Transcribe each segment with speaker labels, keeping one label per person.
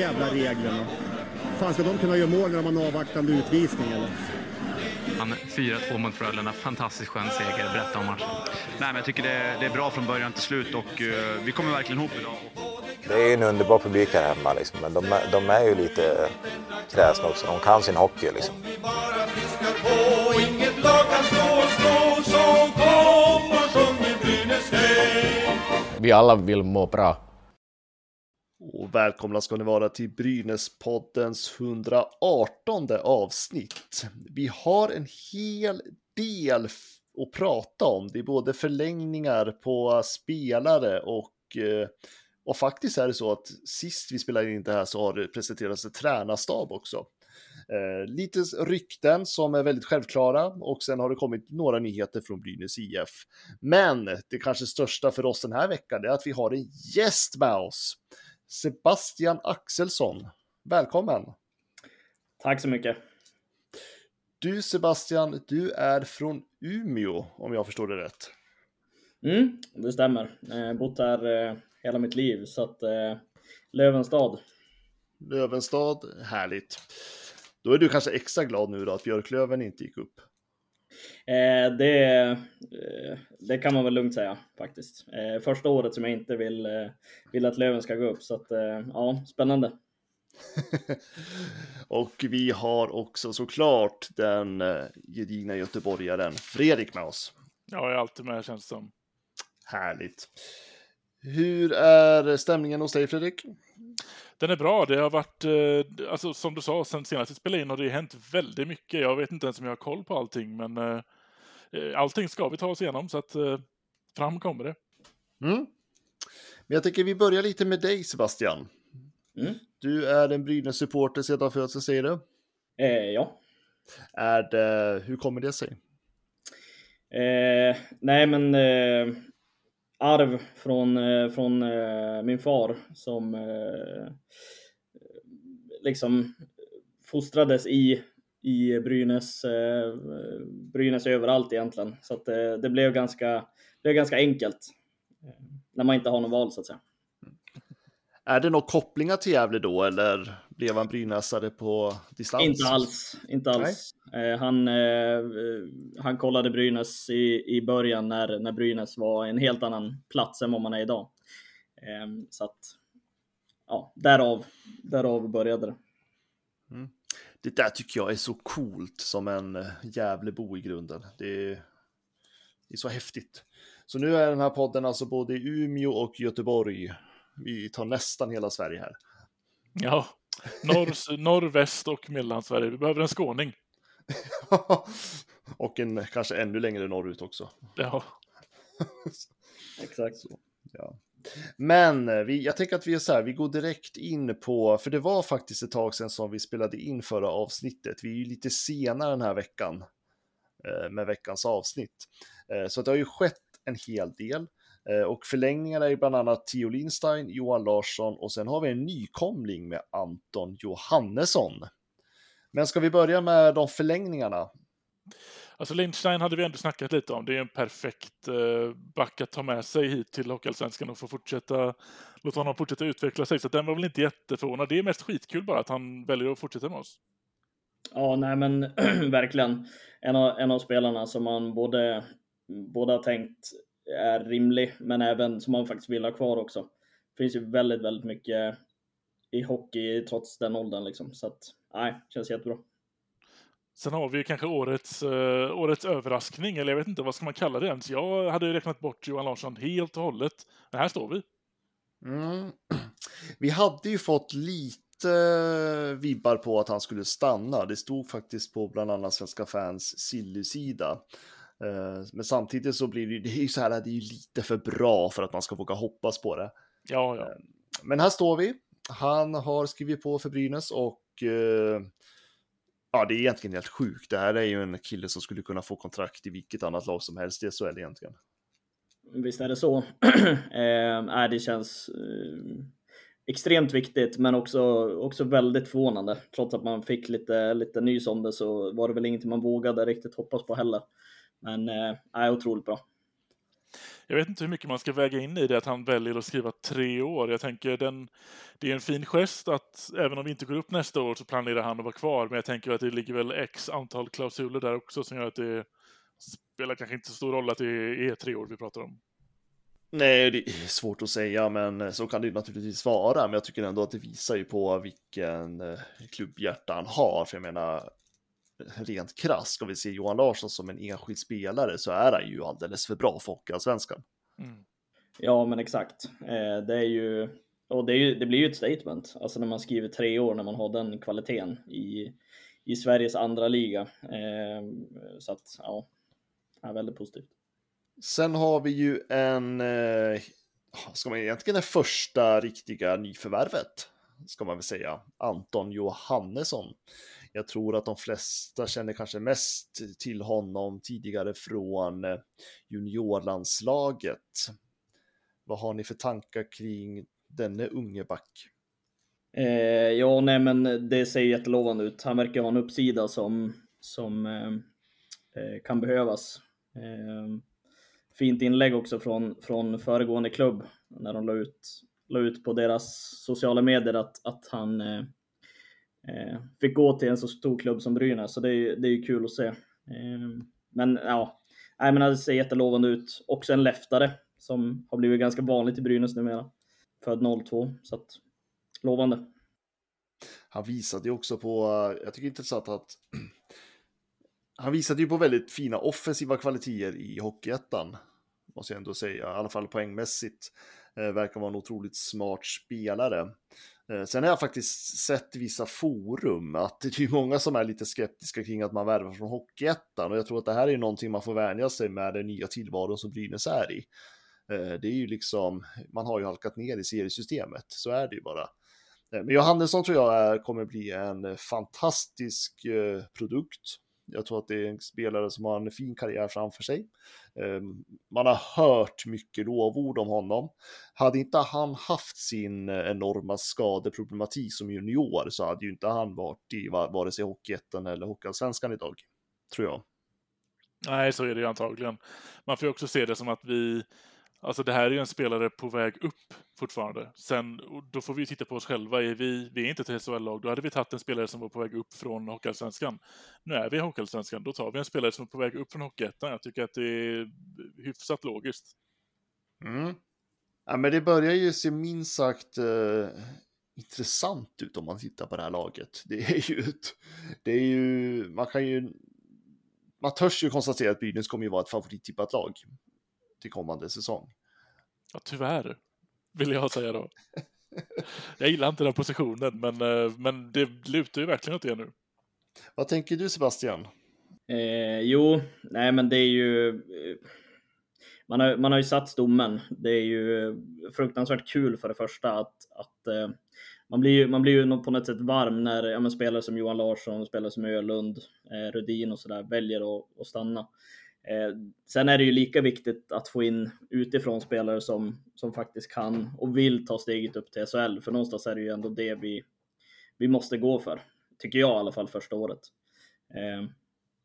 Speaker 1: jävla reglerna. Fan, ska de kunna göra mål när de har en avvaktande utvisning eller?
Speaker 2: Han 4-2 mot Frölunda. Fantastiskt skön seger. Berätta om matchen.
Speaker 3: Nej, men jag tycker det är, det är bra från början till slut och uh, vi kommer verkligen ihop idag.
Speaker 4: Det är en underbar publik här hemma, liksom. men de, de är ju lite kräsna också. De kan sin hockey. Liksom.
Speaker 5: Vi alla vill må bra.
Speaker 6: Och välkomna ska ni vara till Brynäspoddens 118 avsnitt. Vi har en hel del att prata om. Det är både förlängningar på spelare och, eh, och faktiskt är det så att sist vi spelade in det här så har det presenterats ett tränarstab också. Eh, lite rykten som är väldigt självklara och sen har det kommit några nyheter från Brynäs IF. Men det kanske största för oss den här veckan är att vi har en gäst med oss. Sebastian Axelsson. Välkommen!
Speaker 7: Tack så mycket!
Speaker 6: Du Sebastian, du är från Umeå om jag förstår det rätt.
Speaker 7: Mm, det stämmer. Jag har bott här eh, hela mitt liv så att eh, Lövenstad.
Speaker 6: Lövenstad, härligt. Då är du kanske extra glad nu då att Björklöven inte gick upp?
Speaker 7: Eh, det, eh, det kan man väl lugnt säga faktiskt. Eh, första året som jag inte vill, eh, vill att Löven ska gå upp, så att eh, ja, spännande.
Speaker 6: och vi har också såklart den eh, gedigna göteborgaren Fredrik med oss.
Speaker 8: Ja, jag är alltid med känns det som.
Speaker 6: Härligt. Hur är stämningen hos dig Fredrik?
Speaker 8: Den är bra. Det har varit, eh, alltså som du sa, sen senast vi spelade in har det hänt väldigt mycket. Jag vet inte ens om jag har koll på allting, men eh, allting ska vi ta oss igenom så att eh, fram kommer det.
Speaker 6: Mm. Men jag tänker vi börjar lite med dig Sebastian.
Speaker 7: Mm.
Speaker 6: Du är en Brynäs-supporter sedan födseln säger du?
Speaker 7: Eh, ja.
Speaker 6: Är det, hur kommer det sig?
Speaker 7: Eh, nej men eh, arv från, eh, från eh, min far som eh, liksom fostrades i, i Brynäs, Brynäs överallt egentligen. Så att det, det blev ganska, blev ganska enkelt när man inte har någon val så att säga. Mm.
Speaker 6: Är det några kopplingar till Gävle då eller blev han brynäsare på distans?
Speaker 7: Inte alls, inte alls. Eh, han, eh, han kollade Brynäs i, i början när, när Brynäs var en helt annan plats än vad man är idag. Eh, så att, ja, därav, därav började det.
Speaker 6: Mm. Det där tycker jag är så coolt som en Gävlebo i grunden. Det är, det är så häftigt. Så nu är den här podden alltså både i Umeå och Göteborg vi tar nästan hela Sverige här.
Speaker 8: Ja, norr, norr väst och mellansverige. Vi behöver en skåning.
Speaker 6: och en kanske ännu längre norrut också.
Speaker 8: Ja.
Speaker 7: Exakt.
Speaker 6: Så, ja. Men eh, vi, jag tänker att vi är så här, vi går direkt in på, för det var faktiskt ett tag sedan som vi spelade in förra avsnittet. Vi är ju lite senare den här veckan eh, med veckans avsnitt. Eh, så det har ju skett en hel del. Eh, och förlängningarna är bland annat Theo Lindstein, Johan Larsson och sen har vi en nykomling med Anton Johannesson. Men ska vi börja med de förlängningarna?
Speaker 8: Alltså Lindstein hade vi ändå snackat lite om. Det är en perfekt eh, back att ta med sig hit till Hockeyallsvenskan och få fortsätta, låta honom fortsätta utveckla sig. Så den var väl inte jätteförvånad. Det är mest skitkul bara att han väljer att fortsätta med oss.
Speaker 7: Ja, nej men verkligen. En av, en av spelarna som man både, både har tänkt är rimlig, men även som man faktiskt vill ha kvar också. Det finns ju väldigt, väldigt mycket i hockey trots den åldern liksom. Så att, nej, känns jättebra.
Speaker 8: Sen har vi kanske årets, uh, årets överraskning, eller jag vet inte, vad ska man kalla det ens? Jag hade räknat bort Johan Larsson helt och hållet. Men här står vi.
Speaker 6: Mm. Vi hade ju fått lite vibbar på att han skulle stanna. Det stod faktiskt på bland annat Svenska fans Silly-sida. Eh, men samtidigt så blir det, det är ju så här, det är ju lite för bra för att man ska våga hoppas på det.
Speaker 8: Ja, ja.
Speaker 6: Eh, men här står vi. Han har skrivit på för Brynäs och eh, ja, det är egentligen helt sjukt. Det här är ju en kille som skulle kunna få kontrakt i vilket annat lag som helst. Det är så är det egentligen.
Speaker 7: Visst är det så. eh, det känns eh, extremt viktigt, men också, också väldigt förvånande. Trots att man fick lite, lite nys om det så var det väl ingenting man vågade riktigt hoppas på heller. Men eh, är otroligt bra.
Speaker 8: jag vet inte hur mycket man ska väga in i det att han väljer att skriva tre år. Jag tänker den, det är en fin gest att även om vi inte går upp nästa år så planerar han att vara kvar. Men jag tänker att det ligger väl x antal klausuler där också som gör att det spelar kanske inte så stor roll att det är tre år vi pratar om.
Speaker 6: Nej, det är svårt att säga, men så kan det naturligtvis vara. Men jag tycker ändå att det visar ju på vilken eh, klubbhjärta han har. För jag menar, rent krasst, ska vi se Johan Larsson som en enskild spelare så är han ju alldeles för bra för Hockeyallsvenskan.
Speaker 7: Mm. Ja, men exakt. Eh, det är ju, och det, är ju, det blir ju ett statement, alltså när man skriver tre år när man har den kvaliteten i, i Sveriges andra liga. Eh, så att, ja, är väldigt positivt.
Speaker 6: Sen har vi ju en, eh, ska man egentligen det första riktiga nyförvärvet, ska man väl säga, Anton Johannesson. Jag tror att de flesta känner kanske mest till honom tidigare från eh, juniorlandslaget. Vad har ni för tankar kring denne unge back?
Speaker 7: Eh, ja, nej, men det ser jättelovande ut. Han verkar ha en uppsida som, som eh, eh kan behövas. Eh, fint inlägg också från, från föregående klubb när de la ut, la ut på deras sociala medier att, att han eh, Eh, fick gå till en så stor klubb som Brynäs, så det är, det är kul att se. Eh, men ja, nej, men det ser jättelovande ut. Också en leftare som har blivit ganska vanligt i Brynäs numera. Född 02, så att lovande.
Speaker 6: Han visade ju också på, jag tycker det är intressant att han visade ju på väldigt fina offensiva kvaliteter i Hockeyettan. Måste jag ändå säga, i alla fall poängmässigt. Eh, verkar vara en otroligt smart spelare. Eh, sen har jag faktiskt sett vissa forum att det är många som är lite skeptiska kring att man värvar från Hockeyettan och jag tror att det här är någonting man får vänja sig med den nya tillvaron som Brynäs är i. Eh, det är ju liksom, man har ju halkat ner i seriesystemet, så är det ju bara. Eh, men Johannesson tror jag är, kommer bli en fantastisk produkt jag tror att det är en spelare som har en fin karriär framför sig. Ehm, man har hört mycket lovord om honom. Hade inte han haft sin eh, enorma skadeproblematik som junior så hade ju inte han varit i vare sig Hockeyettan eller Hockeyallsvenskan idag, tror jag.
Speaker 8: Nej, så är det ju antagligen. Man får ju också se det som att vi, Alltså det här är ju en spelare på väg upp fortfarande. Sen, då får vi titta på oss själva. Är vi, vi är inte ett SHL-lag. Då hade vi tagit en spelare som var på väg upp från Hockeyallsvenskan. Nu är vi i Hockeyallsvenskan. Då tar vi en spelare som är på väg upp från Hockeyettan. Jag tycker att det är hyfsat logiskt.
Speaker 6: Mm. Ja, men det börjar ju se minst sagt uh, intressant ut om man tittar på det här laget. Det är ju, det är ju, man kan ju, man törs ju konstatera att Brynäs kommer ju vara ett favorittippat lag till kommande säsong.
Speaker 8: Ja, tyvärr, vill jag säga då. jag gillar inte den positionen, men, eh, men det lutar ju verkligen åt det nu.
Speaker 6: Vad tänker du Sebastian?
Speaker 7: Eh, jo, nej men det är ju... Eh, man har, man har ju satt stommen. Det är ju fruktansvärt kul för det första att, att eh, man blir ju man blir ju på något sätt varm när ja, spelare som Johan Larsson, spelare som Ölund, eh, Rudin och sådär väljer att, att stanna. Eh, sen är det ju lika viktigt att få in utifrån spelare som, som faktiskt kan och vill ta steget upp till SHL, för någonstans är det ju ändå det vi, vi måste gå för. Tycker jag i alla fall första året. Eh,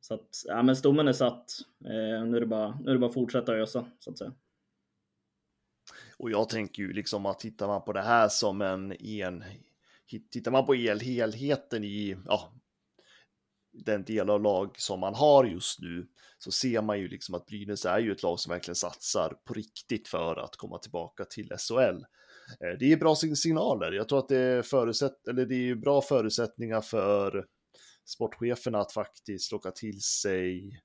Speaker 7: så att, ja men stommen är satt. Eh, nu är det bara, nu är det bara att fortsätta ösa, så att säga.
Speaker 6: Och jag tänker ju liksom att tittar man på det här som en en, tittar man på helheten i, ja, den del av lag som man har just nu så ser man ju liksom att Brynäs är ju ett lag som verkligen satsar på riktigt för att komma tillbaka till SHL. Eh, det är bra signaler. Jag tror att det är, förutsätt eller det är bra förutsättningar för sportcheferna att faktiskt locka till sig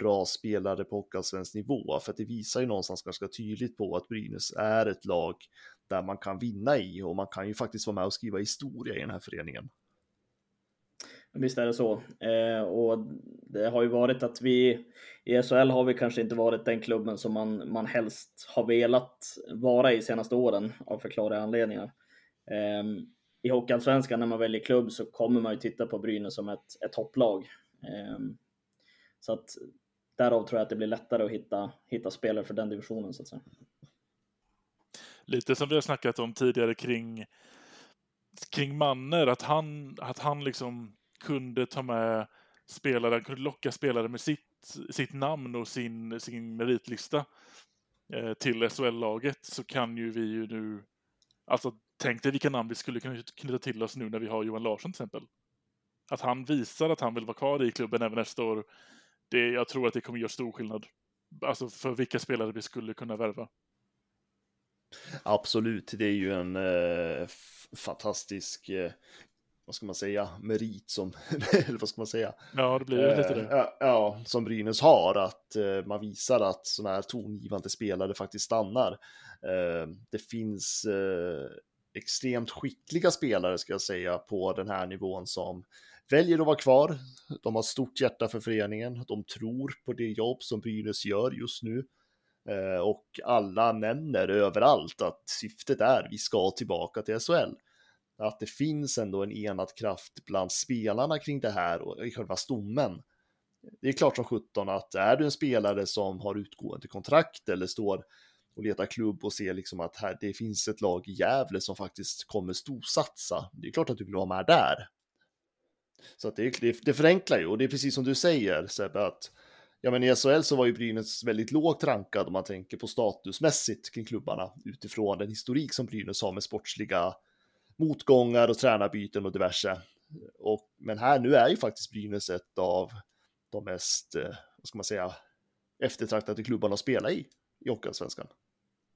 Speaker 6: bra spelare på hockeyallsvensk nivå. För att det visar ju någonstans ganska tydligt på att Brynäs är ett lag där man kan vinna i och man kan ju faktiskt vara med och skriva historia i den här föreningen.
Speaker 7: Visst är det så. Eh, och det har ju varit att vi i SHL har vi kanske inte varit den klubben som man, man helst har velat vara i senaste åren av förklarliga anledningar. Eh, I Hockeyallsvenskan när man väljer klubb så kommer man ju titta på Brynäs som ett, ett topplag. Eh, så att därav tror jag att det blir lättare att hitta, hitta spelare för den divisionen så att säga.
Speaker 8: Lite som vi har snackat om tidigare kring kring Manner, att han, att han liksom kunde ta med spelare, han kunde locka spelare med sitt, sitt namn och sin, sin meritlista. eh, till SHL-laget så kan ju vi ju nu, alltså tänk dig vilka namn vi skulle kunna knyta till oss nu när vi har Johan Larsson till exempel. Att han visar att han vill vara kvar i klubben även nästa år, det, jag tror att det kommer göra stor skillnad. Alltså för vilka spelare vi skulle kunna värva.
Speaker 6: Absolut, det är ju en eh, fantastisk eh, vad ska man säga, merit som, eller vad ska man säga?
Speaker 8: Ja, det blir ju lite det.
Speaker 6: Eh, ja, som Brynäs har, att eh, man visar att sådana här tongivande spelare faktiskt stannar. Eh, det finns extremt skickliga spelare, ska jag säga, på den här nivån som väljer att vara kvar. De har stort hjärta för föreningen, de tror på det jobb som Brynäs gör just nu. Och alla nämner överallt att syftet är vi ska tillbaka till SHL att det finns ändå en enad kraft bland spelarna kring det här och i själva stommen. Det är klart som sjutton att är du en spelare som har utgående kontrakt eller står och letar klubb och ser liksom att här, det finns ett lag i Gävle som faktiskt kommer storsatsa. Det är klart att du vill vara med där. Så att det, det, det förenklar ju och det är precis som du säger Sebbe att ja, men i SHL så var ju Brynäs väldigt lågt rankad om man tänker på statusmässigt kring klubbarna utifrån den historik som Brynäs har med sportsliga motgångar och tränarbyten och diverse. Och, men här nu är ju faktiskt Brynäs ett av de mest, eh, vad ska man säga, eftertraktade klubbarna att spela i, i Hockeyallsvenskan.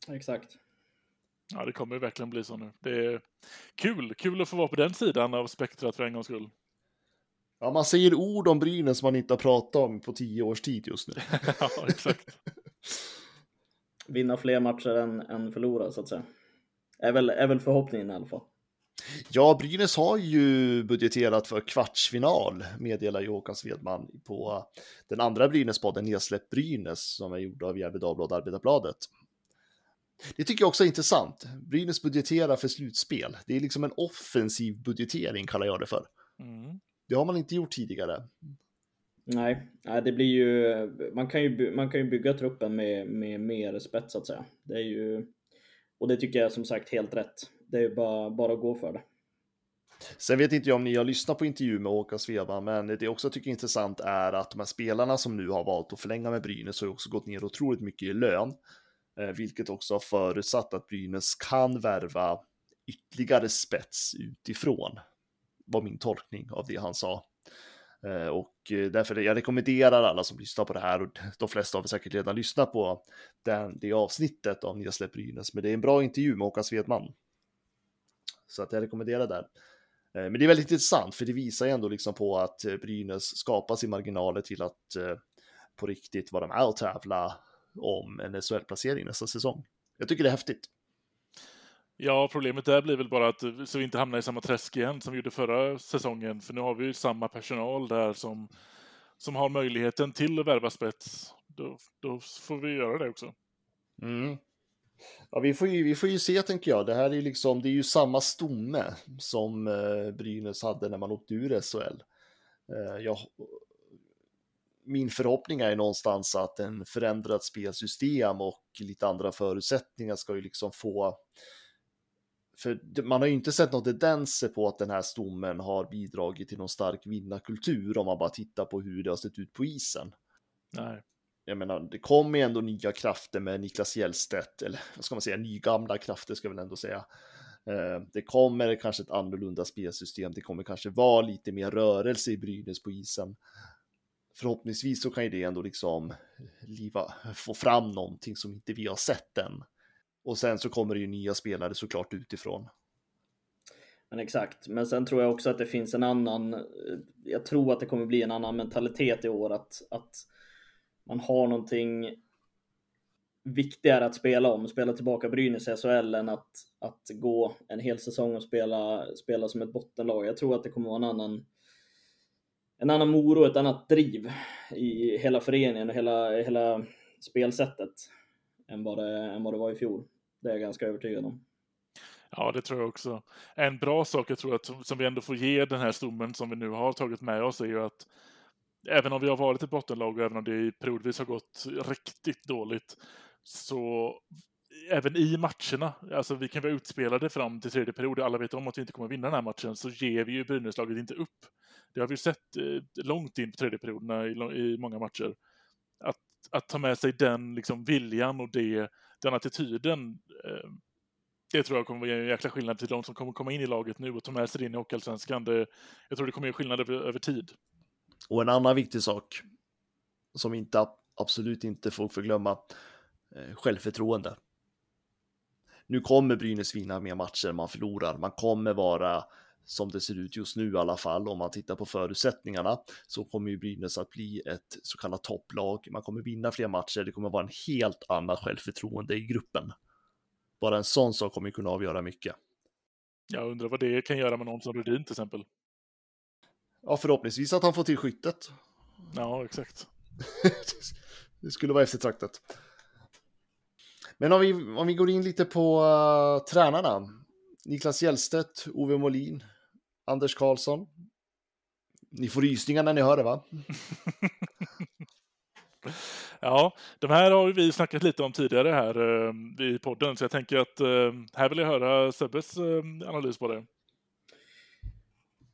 Speaker 7: Exakt.
Speaker 8: Ja, det kommer verkligen bli så nu. Det är kul, kul att få vara på den sidan av spektrat för en gångs skull.
Speaker 6: Ja, man säger ord om Brynäs som man inte har pratat om på tio års tid just nu.
Speaker 8: ja, exakt.
Speaker 7: Vinna fler matcher än, än förlora, så att säga. Är väl, är väl förhoppningen i alla fall.
Speaker 6: Ja, Brynäs har ju budgeterat för kvartsfinal, meddelar ju Håkan Svedman på den andra Brynäspodden Nedsläpp Brynäs som är gjord av Gefle Dagblad Arbetarbladet. Det tycker jag också är intressant. Brynäs budgeterar för slutspel. Det är liksom en offensiv budgetering kallar jag det för. Mm. Det har man inte gjort tidigare.
Speaker 7: Nej, det blir ju, man kan ju, man kan ju bygga truppen med, med mer spets så att säga. Det är ju, och det tycker jag som sagt helt rätt det är bara, bara att gå för det.
Speaker 6: Sen vet inte jag om ni har lyssnat på intervju med Håkan Sveba, men det jag också tycker är intressant är att de här spelarna som nu har valt att förlänga med Brynäs har också gått ner otroligt mycket i lön, eh, vilket också har förutsatt att Brynäs kan värva ytterligare spets utifrån, var min tolkning av det han sa. Eh, och eh, därför jag rekommenderar alla som lyssnar på det här och de flesta har säkert redan lyssnat på den, det avsnittet av Nya Släpp Brynäs. Men det är en bra intervju med Håkan Svedman. Så att jag rekommenderar där. Eh, men det är väldigt intressant för det visar ju ändå liksom på att eh, Brynäs skapar sin marginaler till att eh, på riktigt vara med och tävla om en SHL-placering nästa säsong. Jag tycker det är häftigt.
Speaker 8: Ja, problemet där blir väl bara att så vi inte hamnar i samma träsk igen som vi gjorde förra säsongen. För nu har vi ju samma personal där som, som har möjligheten till att värva spets. Då, då får vi göra det också.
Speaker 6: Mm. Ja, vi får, ju, vi får ju se tänker jag. Det här är liksom, det är ju samma stomme som eh, Brynäs hade när man åkte ur SHL. Eh, jag, min förhoppning är någonstans att en förändrat spelsystem och lite andra förutsättningar ska ju liksom få för man har ju inte sett något tendenser på att den här stommen har bidragit till någon stark vinnarkultur om man bara tittar på hur det har sett ut på isen.
Speaker 8: Nej
Speaker 6: jag menar, det kommer ju ändå nya krafter med Niklas Hjellstedt, eller vad ska man säga, nygamla krafter ska jag väl ändå säga. Eh, det kommer kanske ett annorlunda spelsystem, det kommer kanske vara lite mer rörelse i Brynäs på isen. Förhoppningsvis så kan ju det ändå liksom liva, få fram någonting som inte vi har sett än. Och sen så kommer det ju nya spelare såklart utifrån.
Speaker 7: Men exakt, men sen tror jag också att det finns en annan, eh, jag tror att det kommer bli en annan mentalitet i år att, att man har någonting viktigare att spela om, spela tillbaka Brynäs i SHL än att, att gå en hel säsong och spela, spela som ett bottenlag. Jag tror att det kommer vara en annan, en annan moro, ett annat driv i hela föreningen och hela, hela spelsättet än vad, det, än vad det var i fjol. Det är jag ganska övertygad om.
Speaker 8: Ja, det tror jag också. En bra sak jag tror att som vi ändå får ge den här stommen som vi nu har tagit med oss är ju att även om vi har varit ett bottenlag och även om det periodvis har gått riktigt dåligt, så även i matcherna, alltså vi kan vara utspelade fram till tredje period, alla vet om att vi inte kommer vinna den här matchen, så ger vi ju Brynäslaget inte upp. Det har vi sett eh, långt in på tredje perioderna i, många matcher. Att att ta med sig den liksom, viljan och det, den attityden. Eh, det tror jag kommer att ge en jäkla skillnad till de som kommer komma in i laget nu och ta med sig det in i Hockeyallsvenskan. Jag tror det kommer att göra skillnad över, över tid.
Speaker 6: Och en annan viktig sak som inte absolut inte folk får glömma, eh, självförtroende. Nu kommer Brynäs vinna mer matcher man förlorar. Man kommer vara som det ser ut just nu i alla fall, om man tittar på förutsättningarna, så kommer ju Brynäs att bli ett så kallat topplag. Man kommer vinna fler matcher, det kommer vara en helt annan självförtroende i gruppen. Bara en sån sak kommer kunna avgöra mycket.
Speaker 8: Jag undrar vad det kan göra med någon som Rudin till exempel.
Speaker 6: Ja, förhoppningsvis att han får till skyttet.
Speaker 8: Ja, exakt.
Speaker 6: det skulle vara eftertraktat. Men om vi, om vi går in lite på uh, tränarna. Niklas Hjellstedt, Ove Molin, Anders Karlsson. Ni får rysningar när ni hör det, va?
Speaker 8: ja, de här har vi snackat lite om tidigare här uh, i podden, så jag tänker att uh, här vill jag höra Sebbes analys på det.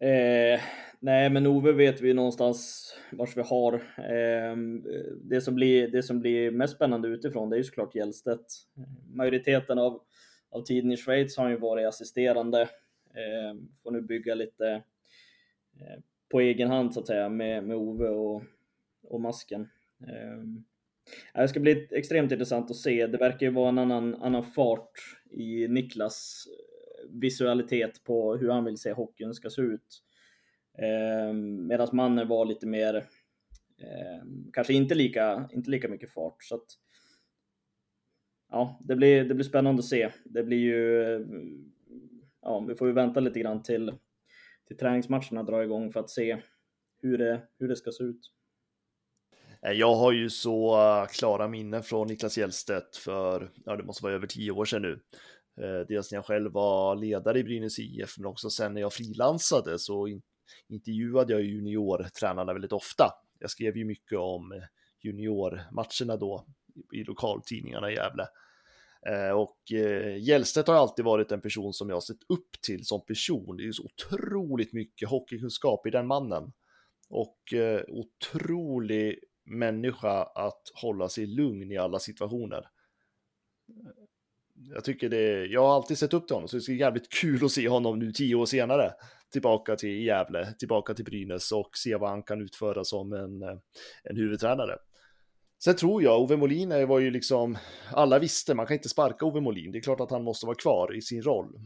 Speaker 7: Eh, nej, men Ove vet vi någonstans vars vi har. Ehm, det, som blir, det som blir mest spännande utifrån, det är ju såklart Hjellstedt. Majoriteten av, av tiden i Schweiz har han ju varit assisterande. Ehm, får nu bygga lite eh, på egen hand så att säga med, med Ove och, och masken. Ehm, det ska bli extremt intressant att se. Det verkar ju vara en annan, annan fart i Niklas eh, visualitet på hur han vill se hockeyn ska se ut. Eh, Medan mannen var lite mer, eh, kanske inte lika, inte lika mycket fart. Så att, ja, det blir, det blir spännande att se. Det blir ju, ja, vi får ju vänta lite grann till, till träningsmatcherna drar igång för att se hur det, hur det ska se ut.
Speaker 6: Eh, jag har ju så eh, klara minnen från Niklas Hjellstedt för, ja det måste vara över tio år sedan nu. Eh, dels när jag själv var ledare i Brynäs IF, men också sen när jag frilansade så intervjuade jag juniortränarna väldigt ofta. Jag skrev ju mycket om eh, juniormatcherna då i lokaltidningarna i Gävle. Eh, och eh, Gällstedt har alltid varit en person som jag sett upp till som person. Det är så otroligt mycket hockeykunskap i den mannen. Och otrolig människa att hålla sig lugn i alla situationer jag tycker det, jag har alltid sett upp till honom, så det är jävligt kul att se honom nu tio år senare tillbaka till Gävle, tillbaka till Brynäs och se vad han kan utföra som en, eh, en huvudtränare. Sen tror jag, Ove Molin var ju liksom, alla visste, man kan inte sparka Ove Molin, det är klart att han måste vara kvar i sin roll.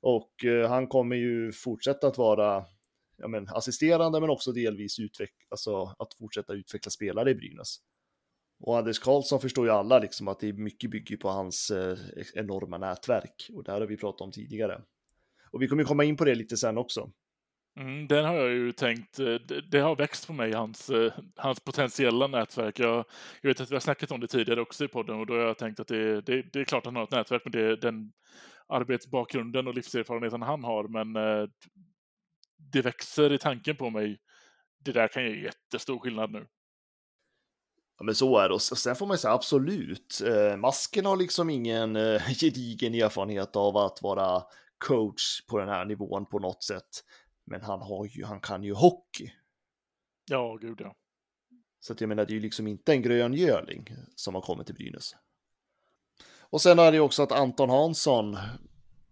Speaker 6: Och eh, han kommer ju fortsätta att vara ja, men, assisterande men också delvis utveckla, alltså att fortsätta utveckla spelare i Brynäs. Och Anders Karlsson förstår ju alla liksom att det är mycket bygger på hans eh, enorma nätverk och det här har vi pratat om tidigare. Och vi kommer komma in på det lite sen också.
Speaker 8: Mm, den har jag ju tänkt, eh, det, det har växt på mig, hans, eh, hans potentiella nätverk. Jag, jag, vet att vi har snackat om det tidigare också i podden och då har jag tänkt att det, det, det är klart att han har ett nätverk med det, den arbetsbakgrunden och livserfarenheten han har, men eh, det växer i tanken på mig. Det där kan ge jättestor skillnad nu.
Speaker 6: Ja, men så är det. Och sen får man säga absolut, eh, masken har liksom ingen eh, gedigen erfarenhet av att vara coach på den här nivån på något sätt. Men han, har ju, han kan ju hockey.
Speaker 8: Ja, gud ja.
Speaker 6: Så att jag menar, det är ju liksom inte en gröngöling som har kommit till Brynäs. Och sen är det ju också att Anton Hansson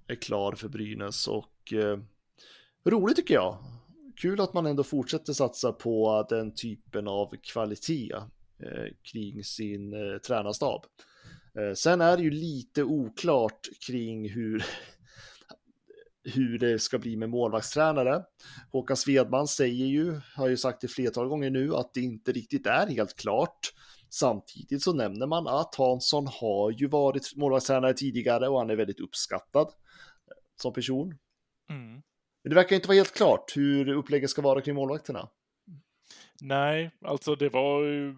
Speaker 6: är klar för Brynäs och eh, roligt tycker jag. Kul att man ändå fortsätter satsa på den typen av kvalitet Eh, kring sin eh, tränarstab. Eh, sen är det ju lite oklart kring hur hur det ska bli med målvaktstränare. Håkan Svedman säger ju, har ju sagt det flertal gånger nu, att det inte riktigt är helt klart. Samtidigt så nämner man att Hansson har ju varit målvaktstränare tidigare och han är väldigt uppskattad som person. Mm. Men det verkar inte vara helt klart hur upplägget ska vara kring målvakterna.
Speaker 8: Nej, alltså det var ju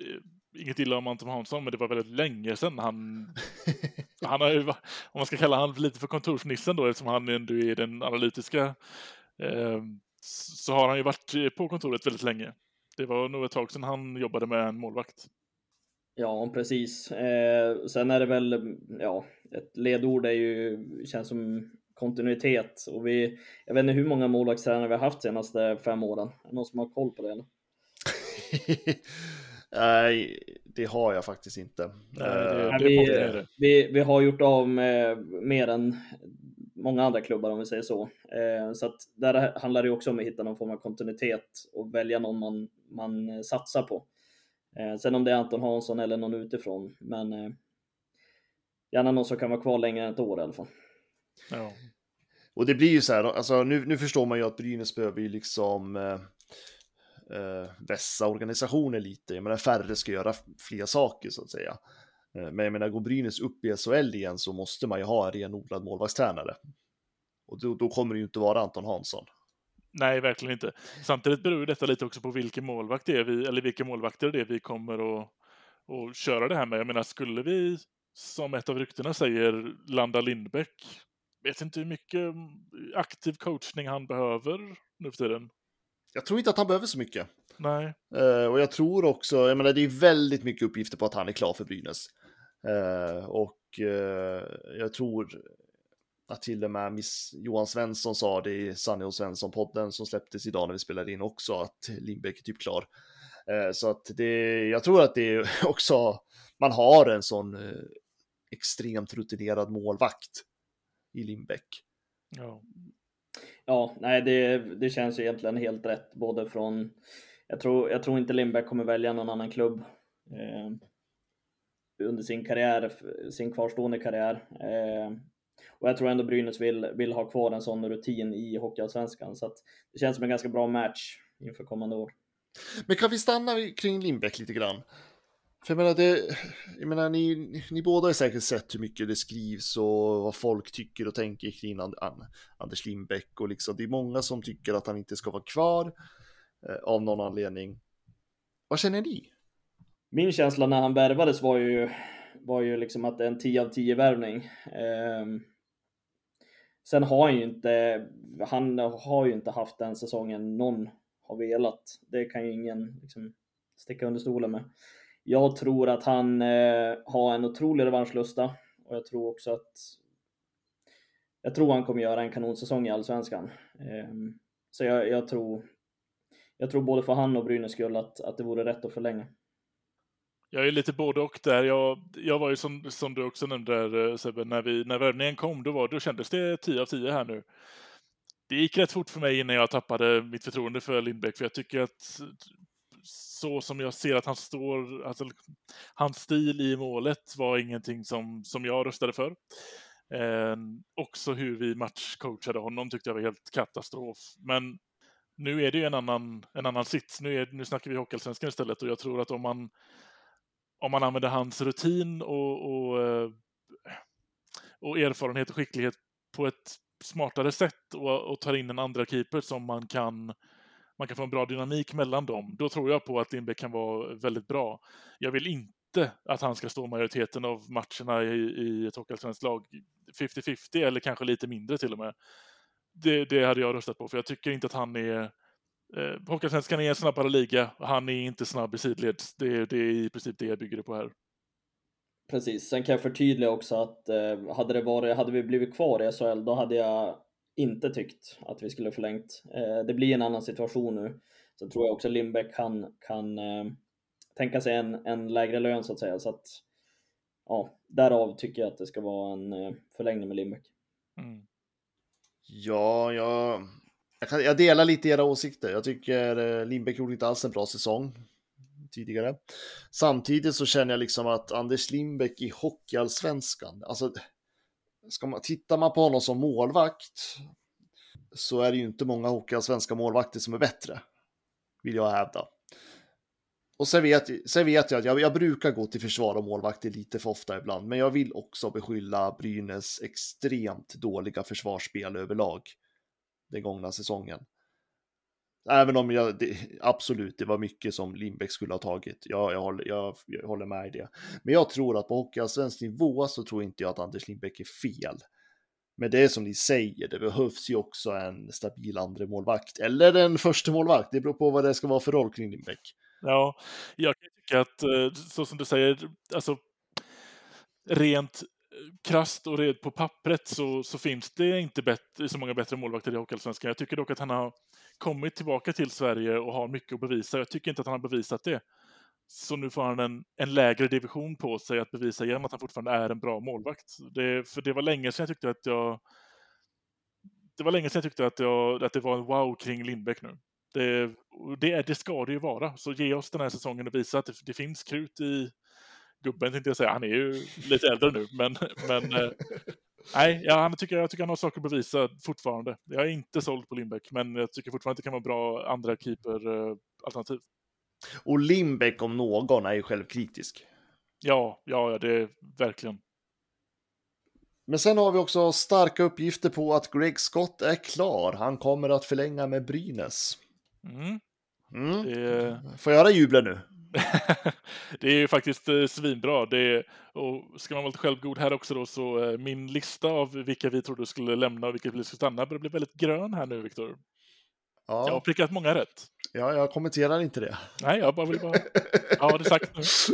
Speaker 8: Eh, inget illa om Anton Hansson, men det var väldigt länge sedan han... han har ju, om man ska kalla han lite för kontorsnissen då, eftersom han ändå är den analytiska, eh, så har han ju varit på kontoret väldigt länge. Det var nog ett tag sedan han jobbade med en målvakt.
Speaker 7: Ja, precis. Eh, sen är det väl, ja, ett ledord är ju, känns som kontinuitet. Och vi, jag vet inte hur många målvaktstränare vi har haft senaste fem åren. Är det någon som har koll på det? Eller?
Speaker 6: Nej, det har jag faktiskt inte.
Speaker 8: Nej, det,
Speaker 7: Nej,
Speaker 8: det,
Speaker 7: vi, vi, vi har gjort av med mer än många andra klubbar om vi säger så. Eh, så att där handlar det också om att hitta någon form av kontinuitet och välja någon man, man satsar på. Eh, sen om det är Anton Hansson eller någon utifrån, men eh, gärna någon som kan vara kvar längre än ett år i alla fall.
Speaker 8: Ja.
Speaker 6: Och det blir ju så här, alltså nu, nu förstår man ju att Brynäs behöver ju liksom eh, vässa organisationer lite. Jag menar färre ska göra fler saker så att säga. Eh, men jag menar går Brynäs upp i SHL igen så måste man ju ha en renodlad målvaktstränare. Och då, då kommer det ju inte vara Anton Hansson.
Speaker 8: Nej, verkligen inte. Samtidigt beror ju detta lite också på vilken målvakt det är vi, eller vilka målvakter det är vi kommer att, att köra det här med. Jag menar, skulle vi, som ett av ryktena säger, landa Lindbäck, vet inte hur mycket mm, aktiv coachning han behöver nu för tiden.
Speaker 6: Jag tror inte att han behöver så mycket.
Speaker 8: Nej.
Speaker 6: Eh, och jag tror också, jag menar det är väldigt mycket uppgifter på att han är klar för Brynäs. Eh, och eh, jag tror att till och med Miss Johan Svensson sa det i Sanne och Svensson-podden som släpptes idag när vi spelade in också, att Lindbäck är typ klar. Så att det, jag tror att det är också, man har en sån extremt rutinerad målvakt i Lindbäck.
Speaker 8: Ja.
Speaker 7: Ja, nej, det, det känns ju egentligen helt rätt, både från jag tror, jag tror inte Lindbäck kommer välja någon annan klubb eh, under sin karriär, sin kvarstående karriär. Eh, och jag tror ändå Brynäs vill, vill ha kvar en sån rutin i Hockeyallsvenskan, så att det känns som en ganska bra match inför kommande år.
Speaker 6: Men kan vi stanna kring Lindbäck lite grann? För jag menar, det, jag menar ni, ni båda har säkert sett hur mycket det skrivs och vad folk tycker och tänker kring And, Anders Lindbäck och liksom, det är många som tycker att han inte ska vara kvar eh, av någon anledning. Vad känner ni?
Speaker 7: Min känsla när han värvades var ju, var ju liksom att det är en 10 av 10 värvning. Eh, sen har han ju inte, han har ju inte haft den säsongen någon har velat. Det kan ju ingen liksom sticka under stolen med. Jag tror att han eh, har en otrolig revanschlusta och jag tror också att jag tror han kommer göra en kanonsäsong i Allsvenskan. Eh, så jag, jag, tror jag tror både för han och Brynäs skull att, att det vore rätt att förlänga.
Speaker 8: Jag är lite både och där. Jag, jag var ju som, som du också nämnde där, eh, Sebbe, när, vi, när värvningen kom, då, var, då kändes det 10 av 10 här nu. Det gick rätt fort för mig innan jag tappade mitt förtroende för Lindbäck, för jag tycker att så som jag ser att han står, alltså, hans stil i målet var ingenting som, som jag röstade för. Eh, också hur vi matchcoachade honom tyckte jag var helt katastrof. Men nu är det ju en annan, en annan sits. Nu, är, nu snackar vi Hockeyallsvenskan istället och jag tror att om man, om man använder hans rutin och, och, eh, och erfarenhet och skicklighet på ett smartare sätt och, och tar in en andra keeper som man kan man kan få en bra dynamik mellan dem, då tror jag på att Lindbäck kan vara väldigt bra. Jag vill inte att han ska stå majoriteten av matcherna i, i ett hockeyallsvenskt lag 50-50 eller kanske lite mindre till och med. Det, det, hade jag röstat på, för jag tycker inte att han är... Eh, Hockeyallsvenskan är en snabbare liga, han är inte snabb i sidleds. Det, det är i princip det jag bygger det på här.
Speaker 7: Precis, sen kan jag förtydliga också att eh, hade, det varit, hade vi blivit kvar i SHL, då hade jag inte tyckt att vi skulle förlängt. Eh, det blir en annan situation nu. Så tror jag också Lindbäck kan, kan eh, tänka sig en, en lägre lön så att säga. Så att, ja, därav tycker jag att det ska vara en eh, förlängning med Lindbäck.
Speaker 8: Mm.
Speaker 6: Ja, jag, jag, kan, jag, delar lite era åsikter. Jag tycker Lindbäck gjorde inte alls en bra säsong tidigare. Samtidigt så känner jag liksom att Anders Lindbäck i Hockeyallsvenskan, alltså ska man, tittar man på honom som målvakt så är det ju inte många hockeyallsvenska målvakter som är bättre, vill jag hävda. Och sen vet, sen vet jag att jag, jag, brukar gå till försvar och målvakter lite för ofta ibland, men jag vill också beskylla Brynäs extremt dåliga försvarsspel överlag den gångna säsongen. Även om jag, det, absolut, det var mycket som Lindbäck skulle ha tagit. Jag, jag, håller, jag, jag håller med i det. Men jag tror att på hockeyallsvensk nivå så tror inte jag att Anders Lindbäck är fel. Men det är som ni säger, det behövs ju också en stabil andra målvakt eller en första målvakt. Det beror på vad det ska vara för roll kring Lindbäck.
Speaker 8: Ja, jag kan tycka att eh, så som du säger, alltså rent krast och red på pappret så, så finns det inte bett, så många bättre målvakter i Hockeyallsvenskan. Jag tycker dock att han har kommit tillbaka till Sverige och har mycket att bevisa. Jag tycker inte att han har bevisat det. Så nu får han en, en lägre division på sig att bevisa igen att han fortfarande är en bra målvakt. Det, för det var länge sedan jag tyckte att jag det var länge sedan jag tyckte att, jag, att det var en wow kring Lindbäck nu. Det, det, det ska det ju vara. Så ge oss den här säsongen och visa att det, det finns krut i gubben, tänkte jag säga. Han är ju lite äldre nu, men, men eh, nej, ja, han tycker, jag tycker han har saker att bevisa fortfarande. Jag är inte såld på Lindbäck, men jag tycker fortfarande att det kan vara bra andra keeper-alternativ.
Speaker 6: Och Lindbäck om någon är ju självkritisk.
Speaker 8: Ja, ja, ja, det är verkligen.
Speaker 6: Men sen har vi också starka uppgifter på att Greg Scott är klar. Han kommer att förlänga med Brynäs.
Speaker 8: Mm.
Speaker 6: Mm.
Speaker 8: Det,
Speaker 6: Får jag höra jubla nu?
Speaker 8: det är ju faktiskt eh, svinbra. Det är, och ska man vara lite självgod här också då så eh, min lista av vilka vi trodde skulle lämna och vilka vi skulle stanna börjar bli väldigt grön här nu, Viktor. Jag har
Speaker 6: Ja,
Speaker 8: prickat många rätt.
Speaker 6: ja, jag kommenterar inte det.
Speaker 8: Nej, jag bara vill bara ha det sagt nu.